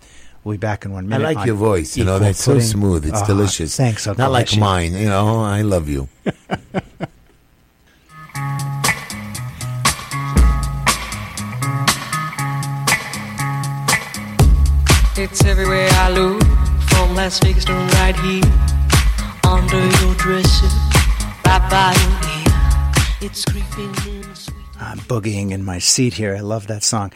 Speaker 1: We'll be back in one minute.
Speaker 2: I
Speaker 1: like
Speaker 2: your voice. You know, that's so smooth. It's
Speaker 1: Ah,
Speaker 2: delicious.
Speaker 1: Thanks, Uncle
Speaker 2: Not like
Speaker 1: Heshi.
Speaker 2: mine. You know, I love you.
Speaker 4: It's everywhere I look, from Las Vegas to right here, under your dresser, right by your ear. It's creeping in.
Speaker 1: I'm boogieing in my seat here. I love that song.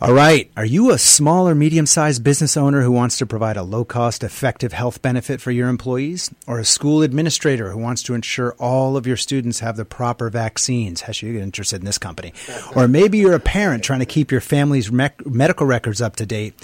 Speaker 1: All right. Are you a small or medium sized business owner who wants to provide a low cost, effective health benefit for your employees? Or a school administrator who wants to ensure all of your students have the proper vaccines? Hesh, you get interested in this company. Or maybe you're a parent trying to keep your family's medical records up to date.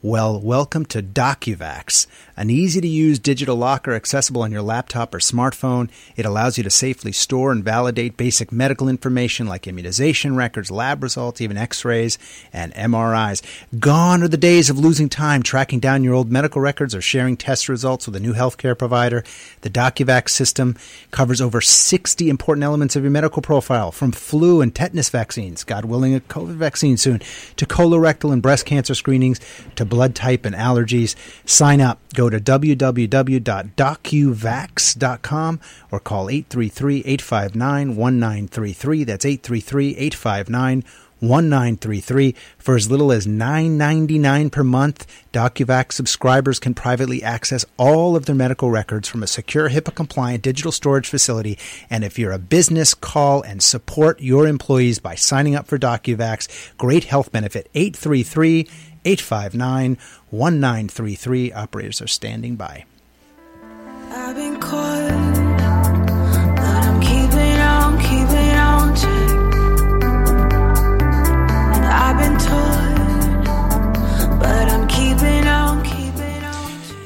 Speaker 1: Well, welcome to DocuVax, an easy to use digital locker accessible on your laptop or smartphone. It allows you to safely store and validate basic medical information like immunization records, lab results, even x rays and MRIs. Gone are the days of losing time tracking down your old medical records or sharing test results with a new healthcare provider. The DocuVax system covers over 60 important elements of your medical profile, from flu and tetanus vaccines, God willing, a COVID vaccine soon, to colorectal and breast cancer screenings, to blood type and allergies. Sign up. Go to www.docuvax.com or call 833 859 1933. That's 833 859 1933 for as little as $9.99 per month. DocuVax subscribers can privately access all of their medical records from a secure HIPAA compliant digital storage facility. And if you're a business, call and support your employees by signing up for DocuVax. Great health benefit 833 859 1933. Operators are standing by.
Speaker 5: I've been caught, but I'm keeping on, keeping on to. And I've been told, but I'm keeping on, keeping on to.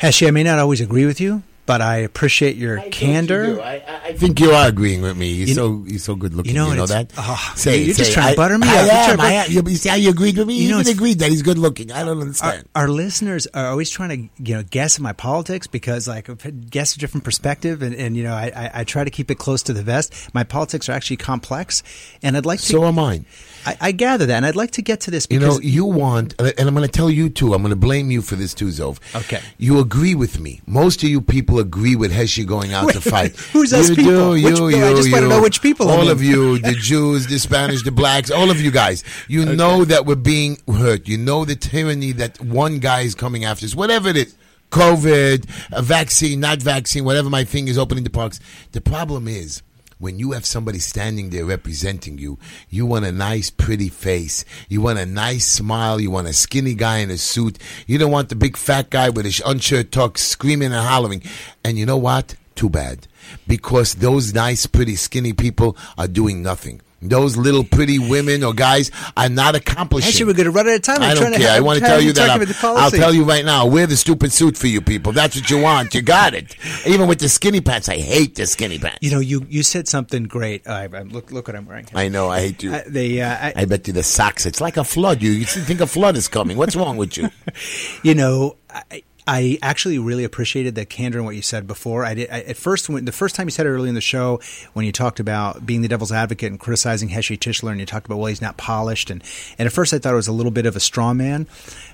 Speaker 1: Heshi, I may not always agree with you, but I appreciate your candor.
Speaker 2: I, I, I think you are agreeing with me. You're
Speaker 1: You
Speaker 2: so you're so good looking.
Speaker 1: you
Speaker 2: You
Speaker 1: know,
Speaker 2: know, that?
Speaker 1: oh,
Speaker 2: say,
Speaker 1: you're just
Speaker 2: say it.
Speaker 1: trying to butter me
Speaker 2: I
Speaker 1: up.
Speaker 2: Am. I am. You, see how you agreed with me?
Speaker 1: You
Speaker 2: You,
Speaker 1: know,
Speaker 2: even agreed that he's good looking. I don't understand.
Speaker 1: our listeners are always trying to, you know, guess at my politics because, like, guess a different perspective, and, and you know, I, I, I try to keep it close to the vest. My politics are actually complex, and I'd like to.
Speaker 2: so am I.
Speaker 1: I, I gather that, and I'd like to get to this
Speaker 2: You know, you want, and I'm going to tell you too. I'm going to blame you for this too, Zov.
Speaker 1: Okay.
Speaker 2: You agree with me. Most of you people agree with Heshi going out to fight.
Speaker 1: who's us
Speaker 2: you
Speaker 1: people?
Speaker 2: Do,
Speaker 1: Which-
Speaker 2: you,
Speaker 1: I
Speaker 2: you,
Speaker 1: just wanna know which people I
Speaker 2: All
Speaker 1: mean.
Speaker 2: of you, the Jews, the Spanish, the blacks, all of you guys. You know that we're being hurt. You know the tyranny that one guy is coming after us. Whatever it is. COVID, a vaccine, not vaccine, whatever my thing is opening the parks. The problem is, when you have somebody standing there representing you, you want a nice, pretty face. You want a nice smile. You want a skinny guy in a suit. You don't want the big fat guy with his unshirt tuck screaming and hollering. And you know what? Too bad. Because those nice, pretty, skinny people are doing nothing. Those little pretty women or guys are not accomplishing.
Speaker 1: Actually, we're going to run out of time.
Speaker 2: I
Speaker 1: I'm
Speaker 2: don't care.
Speaker 1: To,
Speaker 2: I
Speaker 1: I'm
Speaker 2: want to tell you that. I'll,
Speaker 1: about the
Speaker 2: I'll
Speaker 1: policy.
Speaker 2: tell you right now. Wear the stupid suit for you people. That's what you want. You got it. Even with the skinny pants, I hate the skinny pants.
Speaker 1: You know, you, you said something great. Look look what I'm wearing.
Speaker 2: I know. I hate you.
Speaker 1: Uh, the uh, I,
Speaker 2: I bet you the socks. It's like a flood. You, you think a flood is coming. What's wrong with you?
Speaker 1: you know, I, I actually really appreciated the candor in what you said before. I did I, at first when the first time you said it early in the show when you talked about being the devil's advocate and criticizing Heshi Tischler, and you talked about well he's not polished, and and at first I thought it was a little bit of a straw man.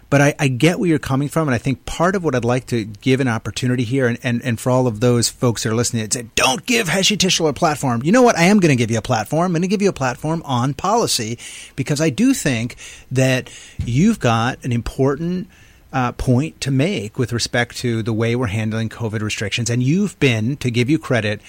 Speaker 1: But I, I get where you're coming from, and I think part of what I'd like to give an opportunity here, and, and, and for all of those folks that are listening, that say, don't give Heshi Tischler a platform. You know what? I am going to give you a platform. I'm going to give you a platform on policy because I do think that you've got an important uh, point to make with respect to the way we're handling COVID restrictions. And you've been, to give you credit,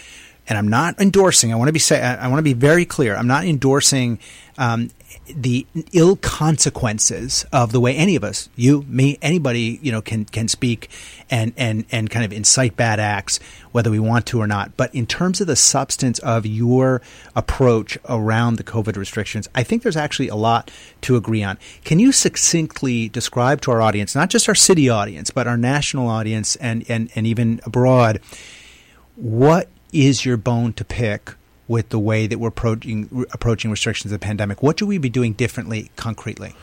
Speaker 1: and I'm not endorsing. I want to be say, I want to be very clear. I'm not endorsing um, the ill consequences of the way any of us, you, me, anybody, you know, can can speak and and and kind of incite bad acts, whether we want to or not. But in terms of the substance of your approach around the COVID restrictions, I think there's actually a lot to agree on. Can you succinctly describe to our audience, not just our city audience, but our national audience and and, and even abroad, what is your bone to pick with the way that we're approaching approaching restrictions of the pandemic? What should we be doing differently concretely?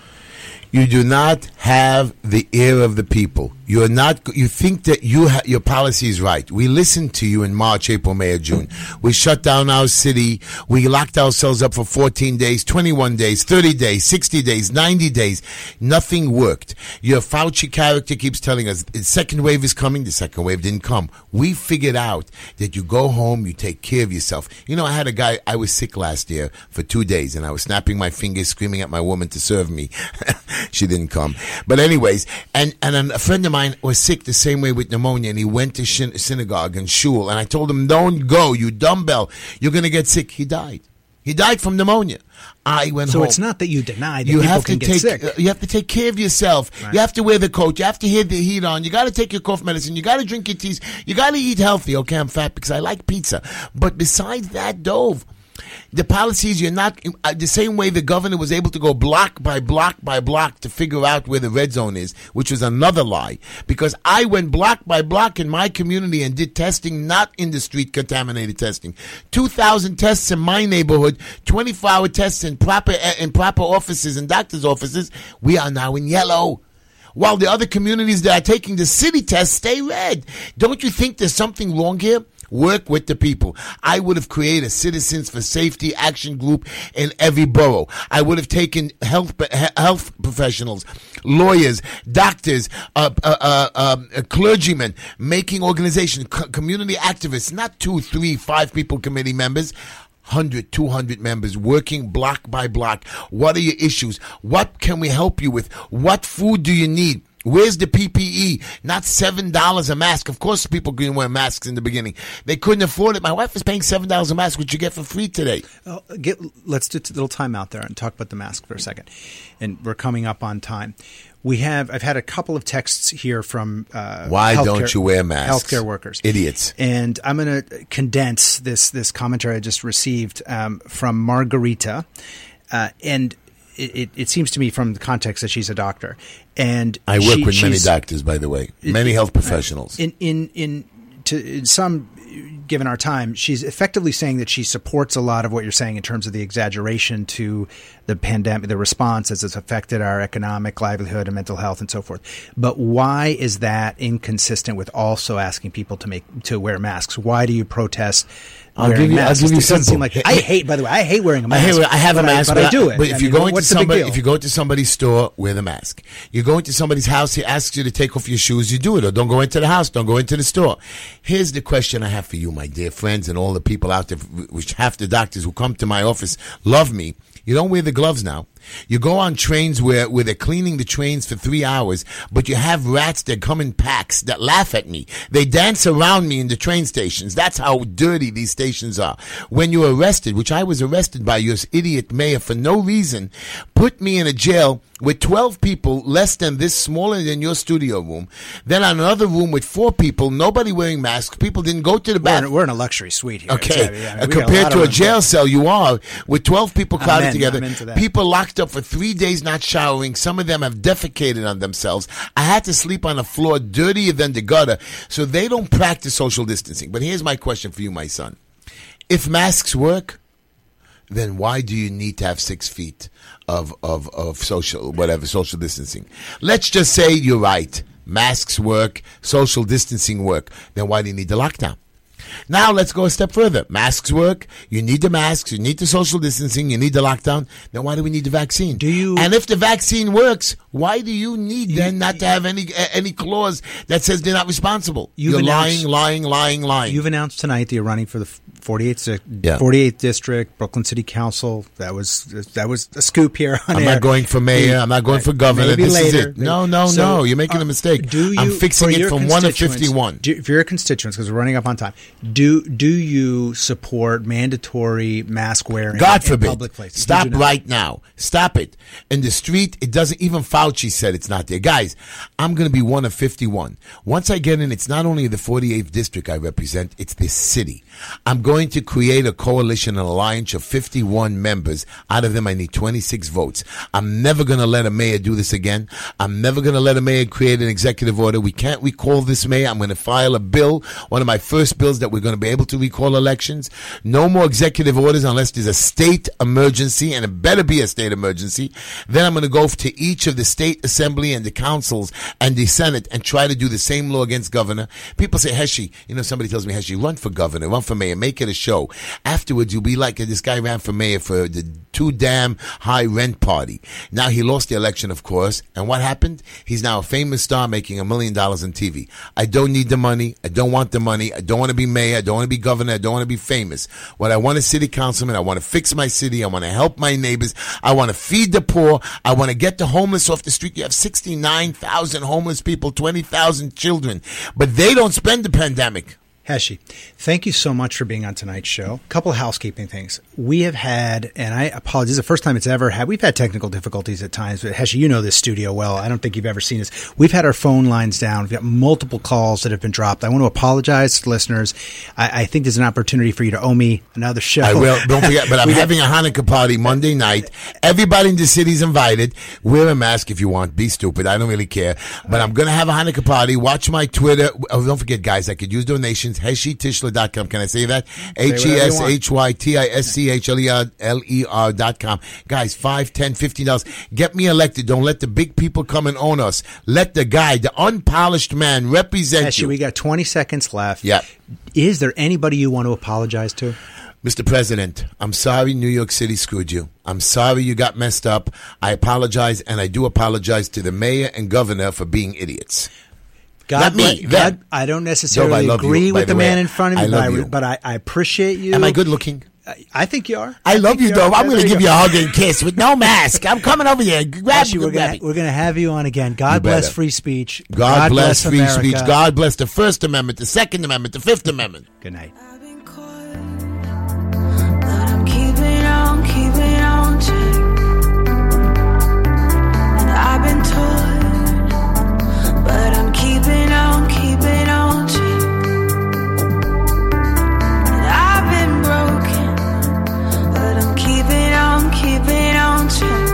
Speaker 2: You do not have the ear of the people. You are not. You think that you ha- your policy is right. We listened to you in March, April, May, or June. We shut down our city. We locked ourselves up for 14 days, 21 days, 30 days, 60 days, 90 days. Nothing worked. Your Fauci character keeps telling us the second wave is coming. The second wave didn't come. We figured out that you go home, you take care of yourself. You know, I had a guy. I was sick last year for two days, and I was snapping my fingers, screaming at my woman to serve me. she didn't come. But anyways, and and a friend of mine was sick the same way with pneumonia, and he went to shin- synagogue and shul, and I told him, "Don't go, you dumbbell. You're gonna get sick." He died. He died from pneumonia. I went
Speaker 1: So
Speaker 2: home.
Speaker 1: it's not that you deny that
Speaker 2: you
Speaker 1: people
Speaker 2: have
Speaker 1: can
Speaker 2: to
Speaker 1: get
Speaker 2: take.
Speaker 1: sick.
Speaker 2: uh, you have to take care of yourself. You have to wear the coat. You have to have the heat on. You got to take your cough medicine. You got to drink your teas. You got to eat healthy. Okay, I'm fat because I like pizza. But besides that, Dove, the policies you're not uh, the same way the governor was able to go block by block by block to figure out where the red zone is, which was another lie. Because I went block by block in my community and did testing, not in the street contaminated testing. Two thousand tests in my neighborhood, twenty four hour tests in proper uh, in proper offices and doctors' offices. We are now in yellow while the other communities that are taking the city test stay red. Don't you think there's something wrong here? Work with the people. I would have created a Citizens for Safety action group in every borough. I would have taken health health professionals, lawyers, doctors, uh, uh, uh, um, uh, clergymen, making organization, co- community activists, not two, three, five people committee members. 100, 200 members working block by block. What are your issues? What can we help you with? What food do you need? Where's the PPE? Not seven dollars a mask. Of course, people couldn't wear masks in the beginning. They couldn't afford it. My wife was paying seven dollars a mask, which you get for free today.
Speaker 1: Get, let's do a little time out there and talk about the mask for a second. And we're coming up on time. We have I've had a couple of texts here from uh,
Speaker 2: Why don't you wear masks?
Speaker 1: Healthcare workers,
Speaker 2: Idiots.
Speaker 1: And I'm going to condense this this commentary I just received um, from Margarita, uh, and it, it, it seems to me from the context that she's a doctor, and
Speaker 2: I work
Speaker 1: she-
Speaker 2: with many doctors, by the way, many health professionals.
Speaker 1: in in in to in some given our time she's effectively saying that she supports a lot of what you're saying in terms of the exaggeration to the pandemic the response as it's affected our economic livelihood and mental health and so forth. But why is that inconsistent with also asking people to make to wear masks? Why do you protest
Speaker 2: I'll give you- I'll give you
Speaker 1: doesn't seem like I hate by the way I hate wearing a mask
Speaker 2: have, I have a mask,
Speaker 1: but I, do it
Speaker 2: But if
Speaker 1: I
Speaker 2: you
Speaker 1: mean,
Speaker 2: go into
Speaker 1: what's the big
Speaker 2: somebody, if you go into somebody's store, wear the mask. You go into somebody's house, he asks you to take off your shoes, you do it, or don't go into the house, don't go into the store. Here's the question I have for you, my dear friends, and all the people out there, which half the doctors who come to my office love me. You don't wear the gloves now. You go on trains where, where they're cleaning the trains for three hours, but you have rats that come in packs that laugh at me. They dance around me in the train stations. That's how dirty these stations are. When you're arrested, which I was arrested by your idiot mayor for no reason, put me in a jail with 12 people less than this, smaller than your studio room. Then another room with four people, nobody wearing masks. People didn't go to the
Speaker 1: We're
Speaker 2: bathroom.
Speaker 1: we're in a luxury suite here.
Speaker 2: Okay,
Speaker 1: So, yeah,
Speaker 2: Uh, compared
Speaker 1: lot
Speaker 2: to a jail cell, you are with twelve people
Speaker 1: I'm
Speaker 2: crowded
Speaker 1: in,
Speaker 2: together.
Speaker 1: I'm into that.
Speaker 2: People locked up for three days, not showering. Some of them have defecated on themselves. I had to sleep on a floor dirtier than the gutter, so they don't practice social distancing. But here's my question for you, my son: If masks work, then why do you need to have six feet of, of, of social, whatever, social distancing? Let's just say you're right. Masks work, social distancing work. Then why do you need the lockdown? Now let's go a step further. Masks work. You need the masks. You need the social distancing. You need the lockdown. Then why do we need the vaccine?
Speaker 1: Do you-
Speaker 2: And if the vaccine works, why do you need then not to have any a- any clause that says they're not responsible?
Speaker 1: You've
Speaker 2: You're lying, lying, lying, lying.
Speaker 1: You've announced tonight that you're running for the 48th, di-
Speaker 2: Yeah.
Speaker 1: 48th district, Brooklyn City Council. That was that was a scoop here on
Speaker 2: I'm
Speaker 1: air.
Speaker 2: not going for mayor. I'm not going for governor.
Speaker 1: Maybe
Speaker 2: this
Speaker 1: later.
Speaker 2: is it. No, no,
Speaker 1: So,
Speaker 2: no. You're making
Speaker 1: uh,
Speaker 2: a mistake.
Speaker 1: Do you,
Speaker 2: I'm fixing it from one to
Speaker 1: constituents-
Speaker 2: fifty-one.
Speaker 1: Do, for your constituents, because we're running up on time, do do you support mandatory mask wearing?
Speaker 2: God
Speaker 1: in
Speaker 2: forbid.
Speaker 1: public places?
Speaker 2: Stop right now. Stop it. In the street, it doesn't even Fauci said it's not there. Guys, I'm going to be one of 51. Once I get in, it's not only the 48th district I represent, it's this city. I'm going to create a coalition, an alliance of 51 members. Out of them, I need 26 votes. I'm never going to let a mayor do this again. I'm never going to let a mayor create an executive order. We can't recall this mayor. I'm going to file a bill, one of my first bills that we're going to be able to recall elections. No more executive orders unless there's a state emergency, and it better be a state emergency. Then I'm going to go to each of the state assembly and the councils and the senate and try to do the same law against governor. People say, Heshi, you know, somebody tells me, Heshi, run for governor, run for mayor, make it a show. Afterwards, you'll be like this guy ran for mayor for the too damn high rent party. Now he lost the election, of course, and what happened? He's now a famous star making a million dollars on TV. I don't need the money. I don't want the money. I don't want to be mayor. I don't want to be governor. I don't want to be famous. What I want is city councilman. I want to fix my city. I want to help my neighbors. I want to feed the poor. I want to get the homeless off the street. You have 69,000 homeless people, 20,000 children, but they don't spend the pandemic.
Speaker 1: Heshi, thank you so much for being on tonight's show. A couple of housekeeping things. We have had, and I apologize, this is the first time it's ever had, we've had technical difficulties at times, but Heshi, you know this studio well. I don't think you've ever seen this. We've had our phone lines down. We've got multiple calls that have been dropped. I want to apologize to listeners. I, I think there's an opportunity for you to owe me another show.
Speaker 2: I will. Don't forget. But I'm having a Hanukkah party Monday night. Everybody in the city's invited. Wear a mask if you want. Be stupid. I don't really care. But I'm going to have a Hanukkah party. Watch my Twitter. Oh, don't forget, guys, I could use donations. HeshiTishler.com. Can I say that? H E S H Y T I S C H L E R L E R dot com. Guys, five, ten, fifteen dollars. Get me elected. Don't let the big people come and own us. Let the guy, the unpolished man, represent
Speaker 1: Heshi,
Speaker 2: you.
Speaker 1: we got 20 seconds left.
Speaker 2: Yeah.
Speaker 1: Is there anybody you want to apologize to?
Speaker 2: Mr. President, I'm sorry New York City screwed you. I'm sorry you got messed up. I apologize, and I do apologize to the mayor and governor for being idiots.
Speaker 1: God,
Speaker 2: not me.
Speaker 1: God,
Speaker 2: God,
Speaker 1: I don't necessarily
Speaker 2: no, I
Speaker 1: agree
Speaker 2: you,
Speaker 1: with
Speaker 2: the,
Speaker 1: the man in front of me,
Speaker 2: I
Speaker 1: but, I, but I, I, appreciate you.
Speaker 2: Am I good looking?
Speaker 1: I think you are.
Speaker 2: I, love you, though. I'm going to give you a hug and kiss with no mask. I'm coming over here. Grab you.
Speaker 1: We're going to have you on again. God
Speaker 2: you
Speaker 1: bless
Speaker 2: better.
Speaker 1: free speech.
Speaker 2: God, God bless, bless free
Speaker 1: America.
Speaker 2: speech. God bless the First Amendment, the Second Amendment, the Fifth Amendment.
Speaker 1: Good night.
Speaker 5: I've been caught, but I'm keeping on, keeping on. I'm keeping on track.